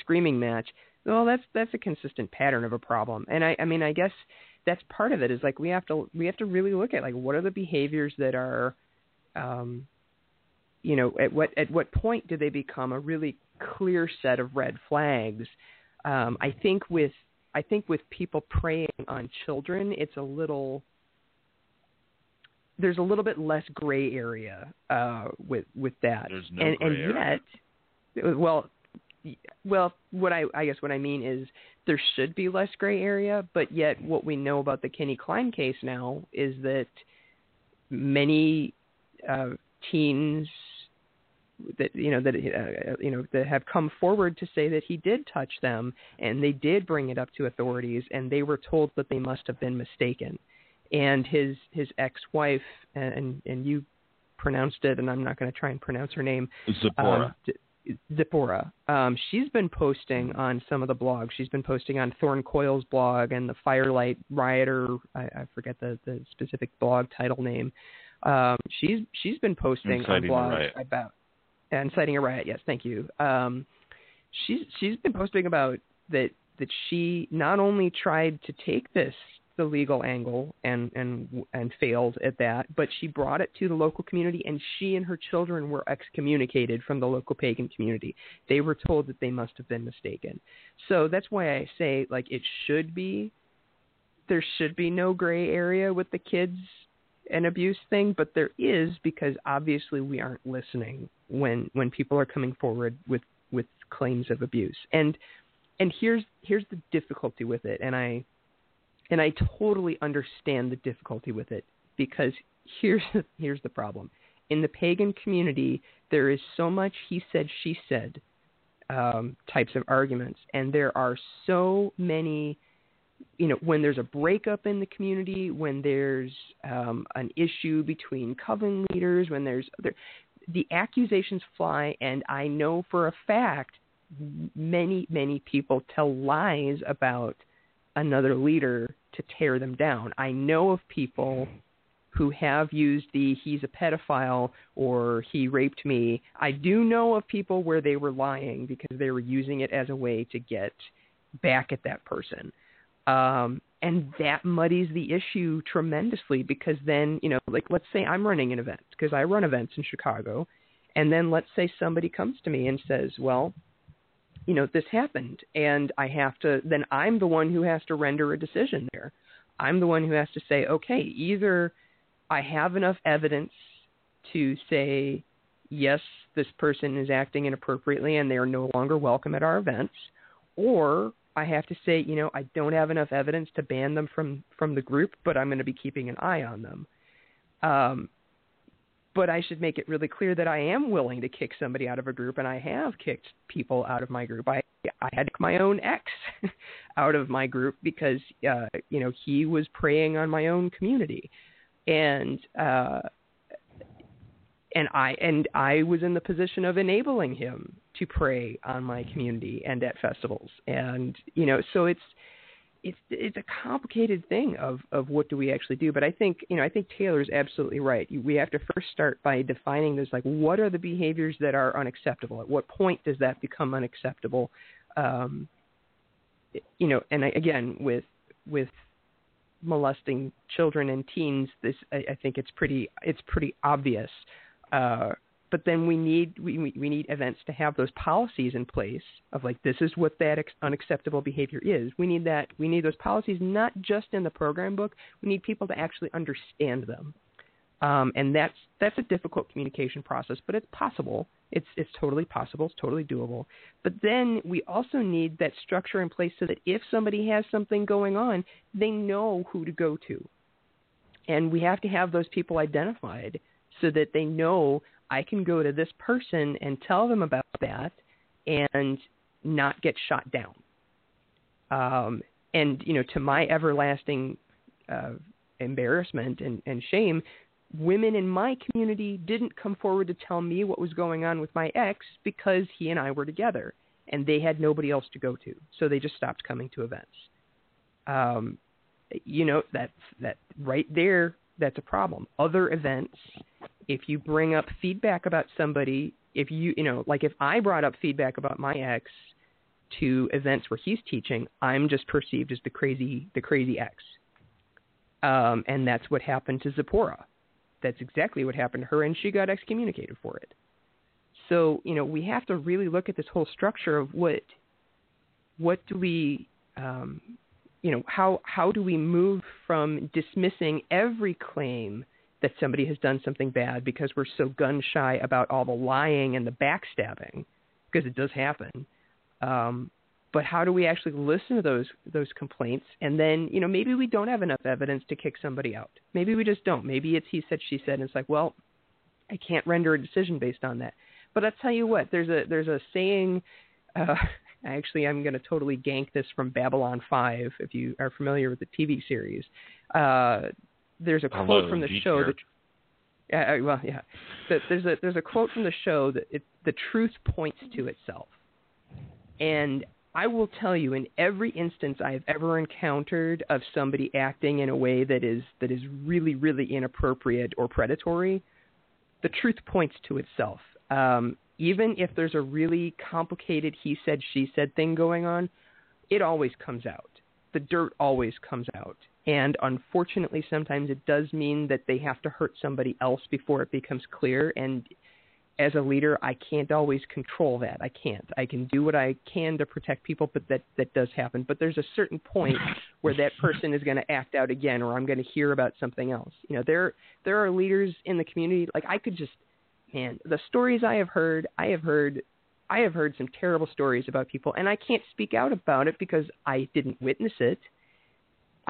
Speaker 6: screaming match. Well, that's that's a consistent pattern of a problem. And I, I mean, I guess that's part of it. Is like we have to we have to really look at like what are the behaviors that are, um, you know, at what at what point do they become a really clear set of red flags um, I think with I think with people preying on children, it's a little there's a little bit less gray area uh, with with that.
Speaker 3: There's no
Speaker 6: and, and
Speaker 3: area.
Speaker 6: yet, well, well, what I I guess what I mean is there should be less gray area, but yet what we know about the Kenny Klein case now is that many uh, teens that you know that uh, you know that have come forward to say that he did touch them and they did bring it up to authorities and they were told that they must have been mistaken and his his ex-wife and and you pronounced it and I'm not going to try and pronounce her name
Speaker 3: Zipporah.
Speaker 6: um, Zipporah. Um, she's been posting on some of the blogs. She's been posting on Thorn Coyle's blog and the Firelight Rioter. I, I forget the, the specific blog title name. Um, she's she's been posting
Speaker 3: Inciting
Speaker 6: on blogs about and citing a riot. Yes, thank you. Um, she's she's been posting about that that she not only tried to take this the legal angle and and and failed at that, but she brought it to the local community, and she and her children were excommunicated from the local pagan community. They were told that they must have been mistaken. So that's why I say like it should be there should be no gray area with the kids and abuse thing, but there is because obviously we aren't listening when when people are coming forward with with claims of abuse. And and here's here's the difficulty with it, and I and I totally understand the difficulty with it because here's here's the problem. In the pagan community, there is so much he said she said um, types of arguments, and there are so many. You know, when there's a breakup in the community, when there's um, an issue between coven leaders, when there's there, the accusations fly, and I know for a fact many many people tell lies about another leader to tear them down. I know of people who have used the he's a pedophile or he raped me. I do know of people where they were lying because they were using it as a way to get back at that person. Um, and that muddies the issue tremendously because then, you know, like let's say I'm running an event because I run events in Chicago. And then let's say somebody comes to me and says, well, you know, this happened and I have to, then I'm the one who has to render a decision there. I'm the one who has to say, okay, either I have enough evidence to say, yes, this person is acting inappropriately and they are no longer welcome at our events, or I have to say, you know, I don't have enough evidence to ban them from from the group, but I'm going to be keeping an eye on them. Um, but I should make it really clear that I am willing to kick somebody out of a group, and I have kicked people out of my group. I I had my own ex out of my group because uh, you know he was preying on my own community, and uh, and I and I was in the position of enabling him to prey on my community and at festivals, and you know so it's it's it's a complicated thing of of what do we actually do. But I think you know I think Taylor's absolutely right. We have to first start by defining this like what are the behaviors that are unacceptable. At what point does that become unacceptable? Um, you know, and I, again with with molesting children and teens, this I, I think it's pretty it's pretty obvious. Uh, but then we need we we need events to have those policies in place of like this is what that ex- unacceptable behavior is. We need that we need those policies not just in the program book. We need people to actually understand them, um, and that's that's a difficult communication process, but it's possible. It's it's totally possible. It's totally doable. But then we also need that structure in place so that if somebody has something going on, they know who to go to, and we have to have those people identified so that they know I can go to this person and tell them about that and not get shot down. Um, and you know, to my everlasting uh, embarrassment and, and shame, women in my community didn't come forward to tell me what was going on with my ex because he and I were together, and they had nobody else to go to, so they just stopped coming to events. Um, you know, that that right there, that's a problem. Other events if you bring up feedback about somebody, if you, you know, like if I brought up feedback about my ex to events where he's teaching, I'm just perceived as the crazy, the crazy ex. Um, and that's what happened to Zipporah. That's exactly what happened to her, and she got excommunicated for it. So, you know, we have to really look at this whole structure of what, what do we, um, you know, how how do we move from dismissing every claim that somebody has done something bad because we're so gun shy about all the lying and the backstabbing, because it does happen. Um, but how do we actually listen to those those complaints? And then you know maybe we don't have enough evidence to kick somebody out. Maybe we just don't. Maybe it's he said she said and it's like well i can't render a decision based on that. But i'll tell you what there's a there's a saying uh actually i'm going to totally gank this from babylon 5 if you are familiar with the tv series. Uh there's a
Speaker 3: Hello,
Speaker 6: quote from the show that uh, well yeah that there's a there's a quote from the show that it, the truth points to itself. And I will tell you in every instance I've ever encountered of somebody acting in a way that is that is really really inappropriate or predatory the truth points to itself. Um, even if there's a really complicated he said she said thing going on, it always comes out. The dirt always comes out. And unfortunately, sometimes it does mean that they have to hurt somebody else before it becomes clear. And as a leader, I can't always control that. I can't. I can do what I can to protect people, but that that does happen. But there's a certain point where that person is going to act out again, or I'm going to hear about something else. You know, there there are leaders in the community. Like I could just, man, the stories I have heard, I have heard, I have heard some terrible stories about people, and I can't speak out about it because I didn't witness it.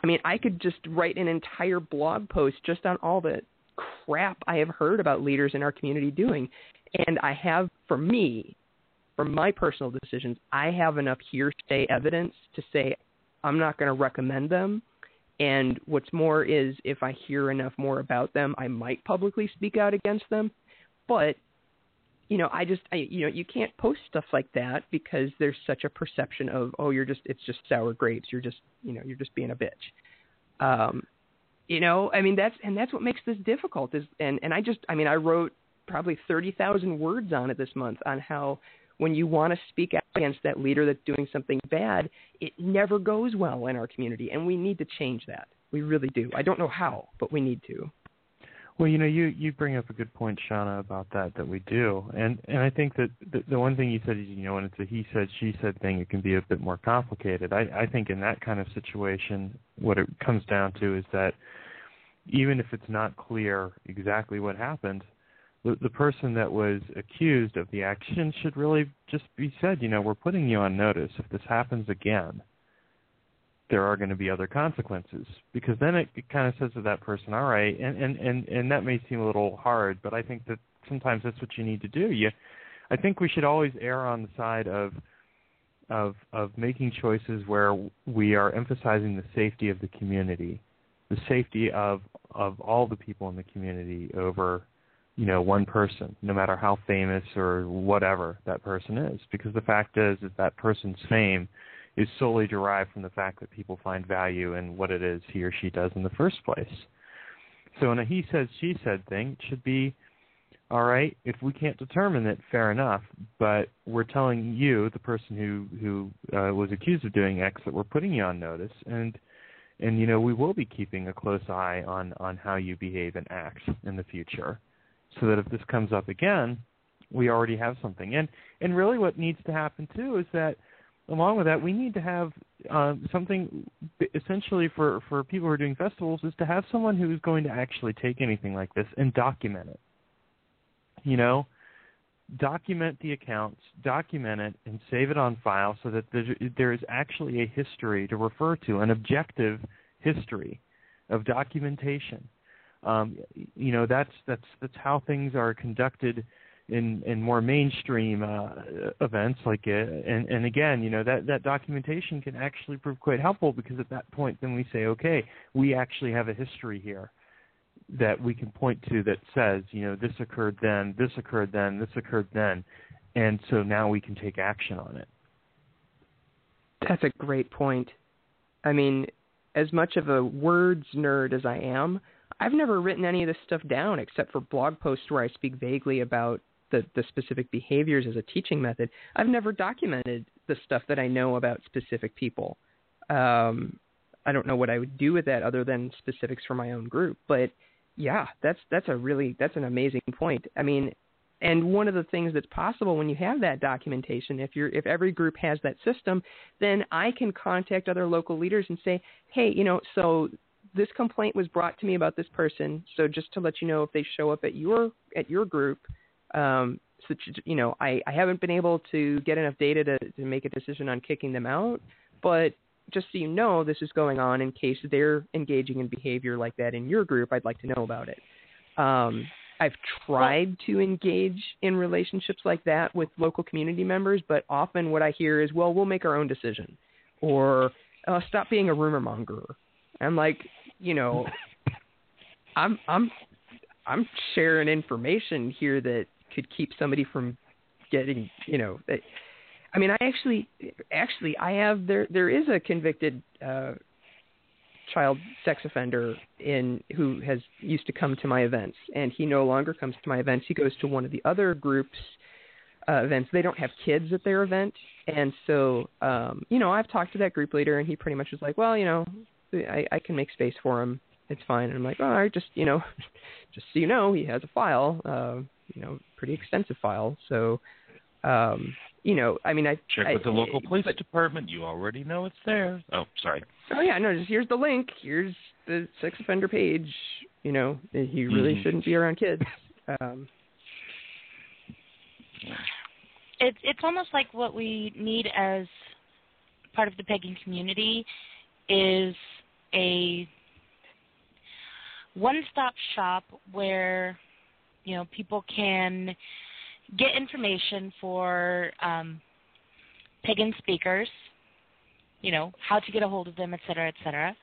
Speaker 6: I mean, I could just write an entire blog post just on all the crap I have heard about leaders in our community doing. And I have, for me, for my personal decisions, I have enough hearsay evidence to say I'm not going to recommend them. And what's more is if I hear enough more about them, I might publicly speak out against them. But you know, I just, I, you know, you can't post stuff like that because there's such a perception of, oh, you're just, it's just sour grapes. You're just, you know, you're just being a bitch. Um, you know, I mean, that's, and that's what makes this difficult is, and, and I just, I mean, I wrote probably 30,000 words on it this month on how when you want to speak out against that leader that's doing something bad, it never goes well in our community. And we need to change that. We really do. I don't know how, but we need to.
Speaker 5: Well, you know, you you bring up a good point, Shauna, about that that we do, and and I think that the, the one thing you said is, you know, when it's a he said she said thing, it can be a bit more complicated. I I think in that kind of situation, what it comes down to is that even if it's not clear exactly what happened, the the person that was accused of the action should really just be said, you know, we're putting you on notice. If this happens again, there are going to be other consequences because then it, it kind of says to that person, all right, and, and, and, and that may seem a little hard, but I think that sometimes that's what you need to do. You, I think we should always err on the side of of of making choices where we are emphasizing the safety of the community, the safety of of all the people in the community over you know one person, no matter how famous or whatever that person is, because the fact is is that person's fame is solely derived from the fact that people find value in what it is he or she does in the first place. So in a he said she said thing, it should be all right, if we can't determine it, fair enough, but we're telling you, the person who who uh, was accused of doing X, that we're putting you on notice, and and you know we will be keeping a close eye on on how you behave and act in the future, so that if this comes up again, we already have something. And and really, what needs to happen too is that along with that, we need to have uh, something essentially for, for people who are doing festivals is to have someone who is going to actually take anything like this and document it. You know, document the accounts, document it, and save it on file so that there is actually a history to refer to, an objective history of documentation. Um, you know, that's that's that's how things are conducted in in more mainstream uh, events like uh, and and again you know that that documentation can actually prove quite helpful because at that point then we say okay we actually have a history here that we can point to that says you know this occurred then this occurred then this occurred then. And so now we can take action on it.
Speaker 6: That's a great point. I mean as much of a words nerd as i am I've never written any of this stuff down except for blog posts where I speak vaguely about the, the specific behaviors as a teaching method, I've never documented the stuff that I know about specific people. Um, I don't know what I would do with that other than specifics for my own group. But yeah, that's that's a really that's an amazing point. I mean, and one of the things that's possible when you have that documentation, if you're if every group has that system, then I can contact other local leaders and say, hey, you know, so this complaint was brought to me about this person. So just to let you know, if they show up at your at your group, um, so, you know, I, I haven't been able to get enough data to, to make a decision on kicking them out, but just so you know, this is going on in case they're engaging in behavior like that in your group. I'd like to know about it. Um, I've tried to engage in relationships like that with local community members, but often what I hear is, "Well, we'll make our own decision," or uh, "Stop being a rumor monger." I'm like, you know, I'm I'm I'm sharing information here that could keep somebody from getting, you know, I mean, I actually, actually, I have there. There is a convicted uh, child sex offender in who has used to come to my events, and he no longer comes to my events. He goes to one of the other groups uh, events. They don't have kids at their event, and so um, you know I've talked to that group leader, and he pretty much was like, well, you know, I, I can make space for him. It's fine. And I'm like, all right, just you know, just so you know, he has a file, uh, you know, pretty extensive file. So, um, you know, I mean, I
Speaker 3: check
Speaker 6: I,
Speaker 3: with the local police
Speaker 6: but,
Speaker 3: department. You already know it's there. Oh, sorry.
Speaker 6: Oh yeah, no, just here's the link. Here's the sex offender page. You know, he really
Speaker 3: mm-hmm.
Speaker 6: shouldn't be around kids. Um,
Speaker 4: it's it's almost like what we need as part of the pagan community is a one-stop shop where you know people can get information for um, pagan speakers, you know how to get a hold of them, et cetera, et cetera.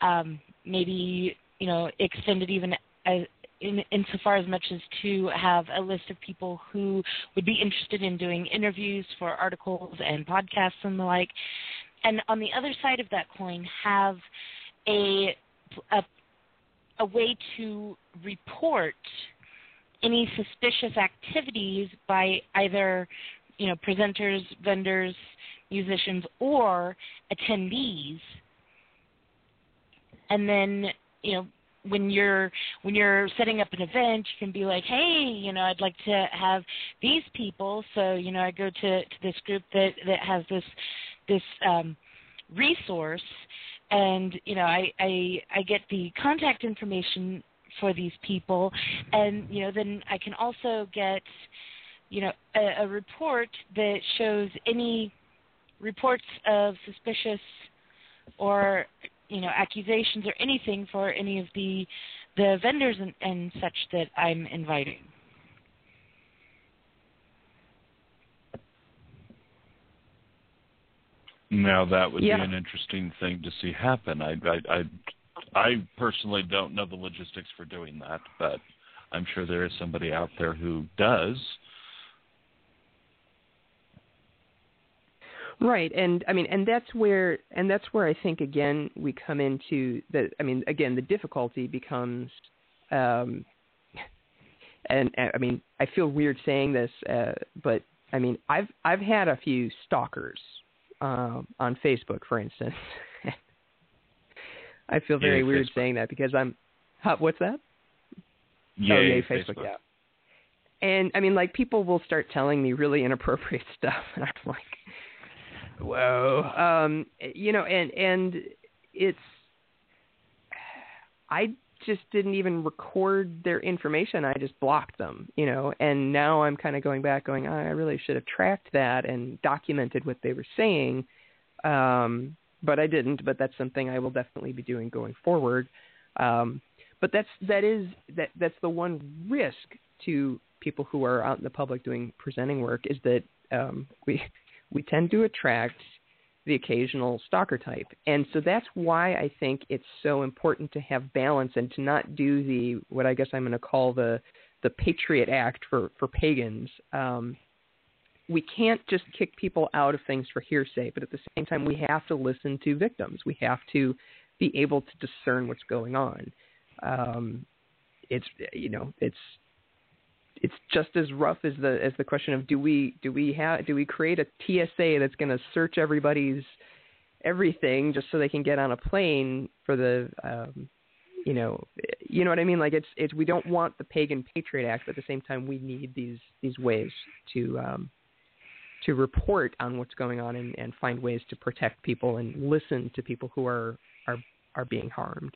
Speaker 4: Um, maybe you know extend it even as, in, insofar as much as to have a list of people who would be interested in doing interviews for articles and podcasts and the like. And on the other side of that coin, have a, a, a way to report any suspicious activities by either you know presenters, vendors, musicians, or attendees, and then you know when you're when you're setting up an event you can be like hey you know i'd like to have these people so you know i go to to this group that that has this this um resource and you know i i i get the contact information for these people and you know then i can also get you know a, a report that shows any reports of suspicious or you know accusations or anything for any of the the vendors and, and such that I'm inviting.
Speaker 3: Now that would
Speaker 6: yeah.
Speaker 3: be an interesting thing to see happen. I, I, I, I personally don't know the logistics for doing that, but I'm sure there is somebody out there who does.
Speaker 6: Right, and I mean, and that's where, and that's where I think again we come into the. I mean, again, the difficulty becomes, um, and, and I mean, I feel weird saying this, uh, but I mean, I've I've had a few stalkers um, on Facebook, for instance. I feel very
Speaker 3: yay,
Speaker 6: weird
Speaker 3: Facebook.
Speaker 6: saying that because I'm. Huh, what's that?
Speaker 3: Yay,
Speaker 6: oh, yay,
Speaker 3: Facebook.
Speaker 6: Facebook, yeah. And I mean, like people will start telling me really inappropriate stuff, and I'm like, whoa um you know and and it's i just didn't even record their information. I just blocked them you know and now i'm kind of going back going i really should have tracked that and documented what they were saying. Um but i didn't but that's something i will definitely be doing going forward. Um but that's that is that that's the one risk to people who are out in the public doing presenting work is that um we we tend to attract the occasional stalker type. And so that's why I think it's so important to have balance and to not do the what I guess I'm going to call the the Patriot Act for for pagans. Um, we can't just kick people out of things for hearsay, but at the same time, we have to listen to victims. We have to be able to discern what's going on. Um, it's you know it's it's just as rough as the as the question of do we do we have do we create a TSA that's going to search everybody's everything just so they can get on a plane for the um you know you know what I mean like it's it's we don't want the pagan patriot act but at the same time we need these these ways to um to report on what's going on and, and find ways to protect people and listen to people who are are are being harmed.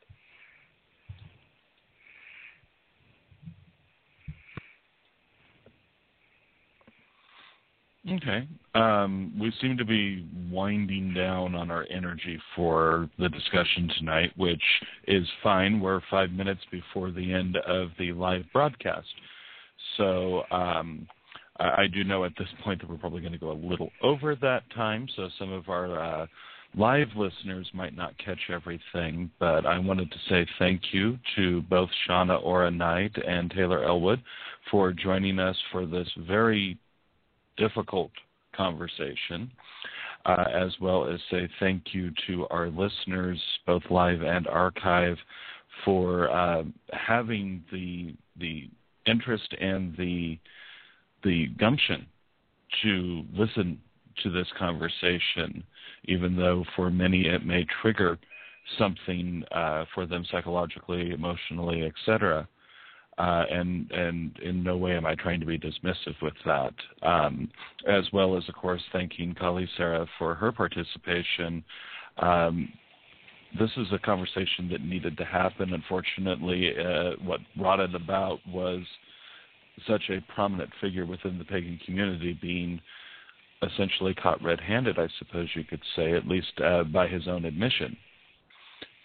Speaker 3: Okay. Um, we seem to be winding down on our energy for the discussion tonight, which is fine. We're five minutes before the end of the live broadcast. So um, I, I do know at this point that we're probably going to go a little over that time. So some of our uh, live listeners might not catch everything, but I wanted to say thank you to both Shauna Aura Knight and Taylor Ellwood for joining us for this very difficult conversation. uh, as well as say thank you to our listeners, both live and archive, for uh, having the the interest and the the gumption to listen to this conversation, even though for many it may trigger something uh, for them psychologically, emotionally, etc. Uh, and and in no way am I trying to be dismissive with that. Um, as well as, of course, thanking Kali Sara for her participation. Um, this is a conversation that needed to happen. Unfortunately, uh, what brought it about was such a prominent figure within the pagan community being essentially caught red-handed, I suppose you could say, at least uh, by his own admission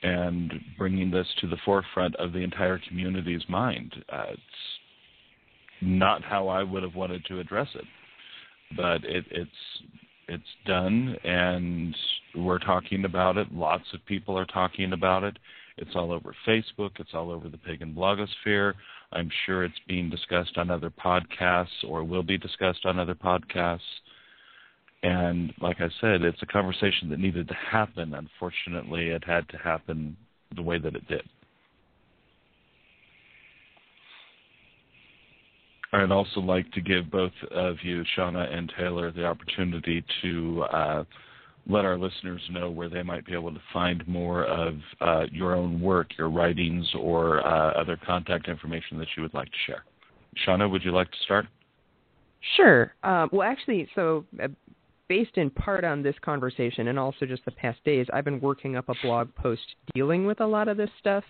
Speaker 3: and bringing this to the forefront of the entire community's mind. Uh, it's not how I would have wanted to address it, but it, it's it's done, and we're talking about it. Lots of people are talking about it. It's all over Facebook. It's all over the pagan blogosphere. I'm sure it's being discussed on other podcasts or will be discussed on other podcasts. And like I said, it's a conversation that needed to happen. Unfortunately, it had to happen the way that it did. I'd also like to give both of you, Shauna and Taylor, the opportunity to uh, let our listeners know where they might be able to find more of uh, your own work, your writings, or uh, other contact information that you would like to share. Shauna, would you like to start?
Speaker 6: Sure. Uh, well, actually, so uh, based in part on this conversation and also just the past days, I've been working up a blog post dealing with a lot of this stuff.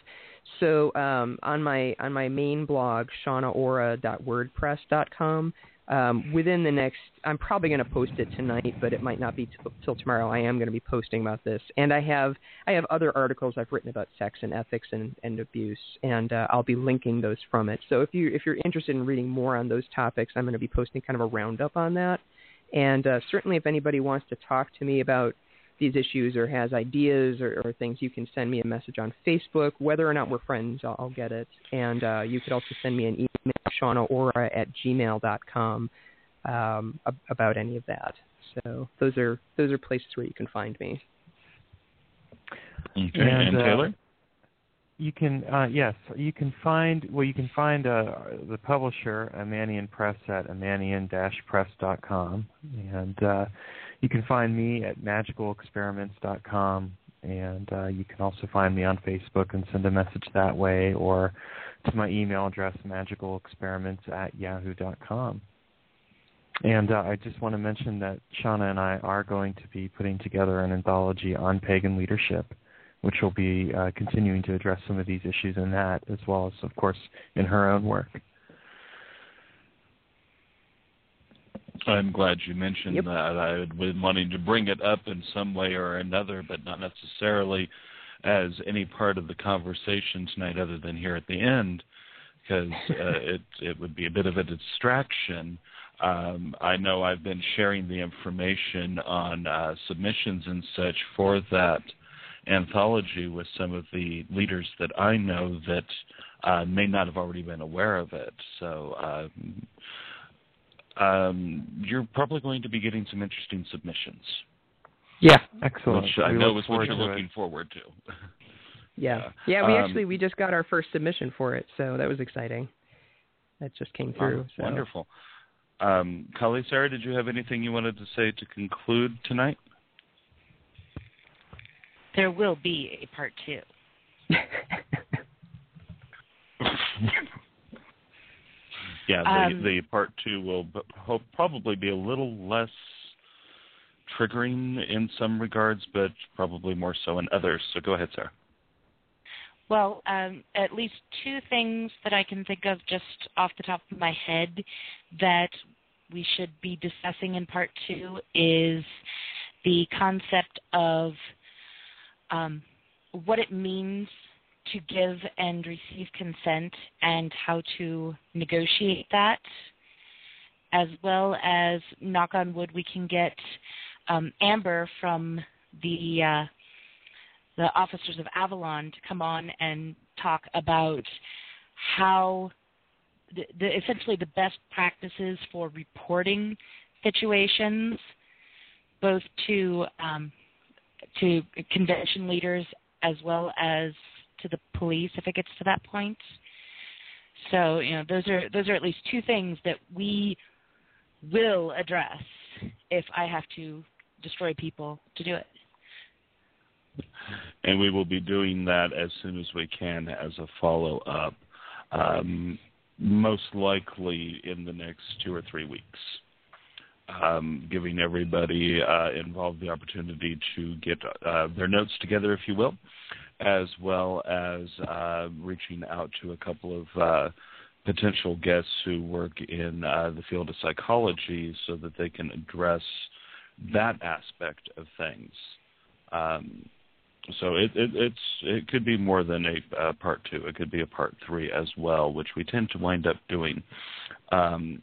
Speaker 6: So um, on my on my main blog, shaunaaura.wordpress.com, um, within the next, I'm probably going to post it tonight, but it might not be t- till tomorrow. I am going to be posting about this, and I have I have other articles I've written about sex and ethics and, and abuse, and uh, I'll be linking those from it. So if you if you're interested in reading more on those topics, I'm going to be posting kind of a roundup on that. And uh, certainly, if anybody wants to talk to me about these issues or has ideas or, or, things, you can send me a message on Facebook. Whether or not we're friends, I'll, I'll get it. And uh, you could also send me an email, shaunaaura at gmail.com, um, about any of that. So those are those are places where you can find me.
Speaker 3: Okay, and, and Taylor.
Speaker 5: You can uh, yes, you can find well, you can find uh, the publisher Immanion Press at immanion-press.com, and uh, you can find me at magicalexperiments.com, and uh, you can also find me on Facebook and send a message that way, or to my email address magicalexperiments at yahoo.com. And uh, I just want to mention that Shauna and I are going to be putting together an anthology on pagan leadership which will be uh, continuing to address some of these issues in that, as well as, of course, in her own work.
Speaker 3: I'm glad you mentioned
Speaker 6: yep.
Speaker 3: that. I had been wanting to bring it up in some way or another, but not necessarily as any part of the conversation tonight, other than here at the end, because uh, it it would be a bit of a distraction. Um, I know I've been sharing the information on uh, submissions and such for that anthology with some of the leaders that I know that uh, may not have already been aware of it. So um, um, you're probably going to be getting some interesting submissions.
Speaker 5: Yeah, excellent.
Speaker 3: Which I know is what you're looking it. forward to.
Speaker 6: Yeah, yeah. We um, actually we just got our first submission for it, so that was exciting. That just came through.
Speaker 3: so. Wonderful. Um, Kali Sara, did you have anything you wanted to say to conclude tonight?
Speaker 4: There will be a part two.
Speaker 3: yeah, the, um, the part two will hope, probably be a little less triggering in some regards, but probably more so in others. So go ahead, Sara.
Speaker 4: Well, um, at least two things that I can think of just off the top of my head that we should be discussing in part two is the concept of um, what it means to give and receive consent and how to negotiate that, as well as knock on wood, we can get um, Amber from the uh, the officers of Avalon to come on and talk about how the, the, essentially the best practices for reporting situations both to um, to convention leaders as well as to the police if it gets to that point. So you know those are those are at least two things that we will address if I have to destroy people to do it.
Speaker 3: And we will be doing that as soon as we can as a follow up, um, most likely in the next two or three weeks. Um, giving everybody uh, involved the opportunity to get uh, their notes together, if you will, as well as uh, reaching out to a couple of uh, potential guests who work in uh, the field of psychology so that they can address that aspect of things. Um, so it, it, it's it could be more than a part two. It could be a part three as well, which we tend to wind up doing. Um,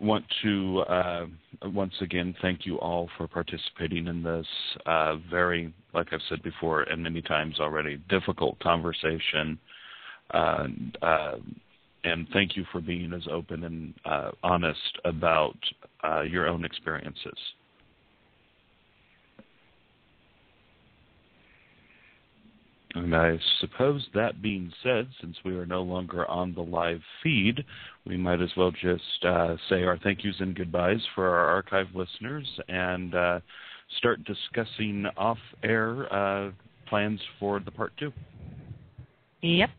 Speaker 3: want to uh, once again thank you all for participating in this uh, very, like I've said before and many times already, difficult conversation. And, uh, and thank you for being as open and uh, honest about uh, your own experiences. And I suppose that being said, since we are no longer on the live feed, we might as well just uh, say our thank yous and goodbyes for our archive listeners and uh, start discussing off air uh, plans for the part two.
Speaker 4: Yep.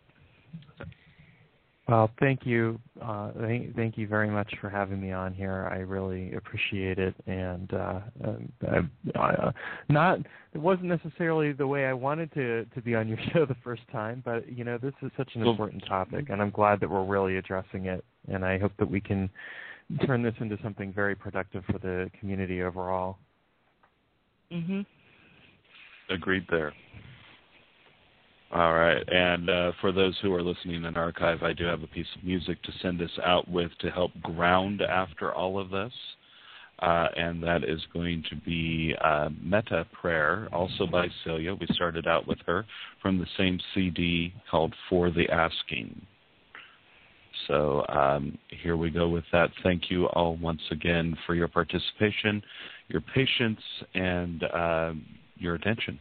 Speaker 5: Well, thank you, uh, thank, thank, you very much for having me on here. I really appreciate it, and uh, I, I, uh, not it wasn't necessarily the way I wanted to to be on your show the first time, but you know this is such an important topic, and I'm glad that we're really addressing it, and I hope that we can turn this into something very productive for the community overall.
Speaker 4: Mhm.
Speaker 3: Agreed there. All right. And uh, for those who are listening in archive, I do have a piece of music to send us out with to help ground after all of this. Uh, and that is going to be uh, Metta Prayer, also by Celia. We started out with her from the same CD called For the Asking. So um, here we go with that. Thank you all once again for your participation, your patience, and uh, your attention.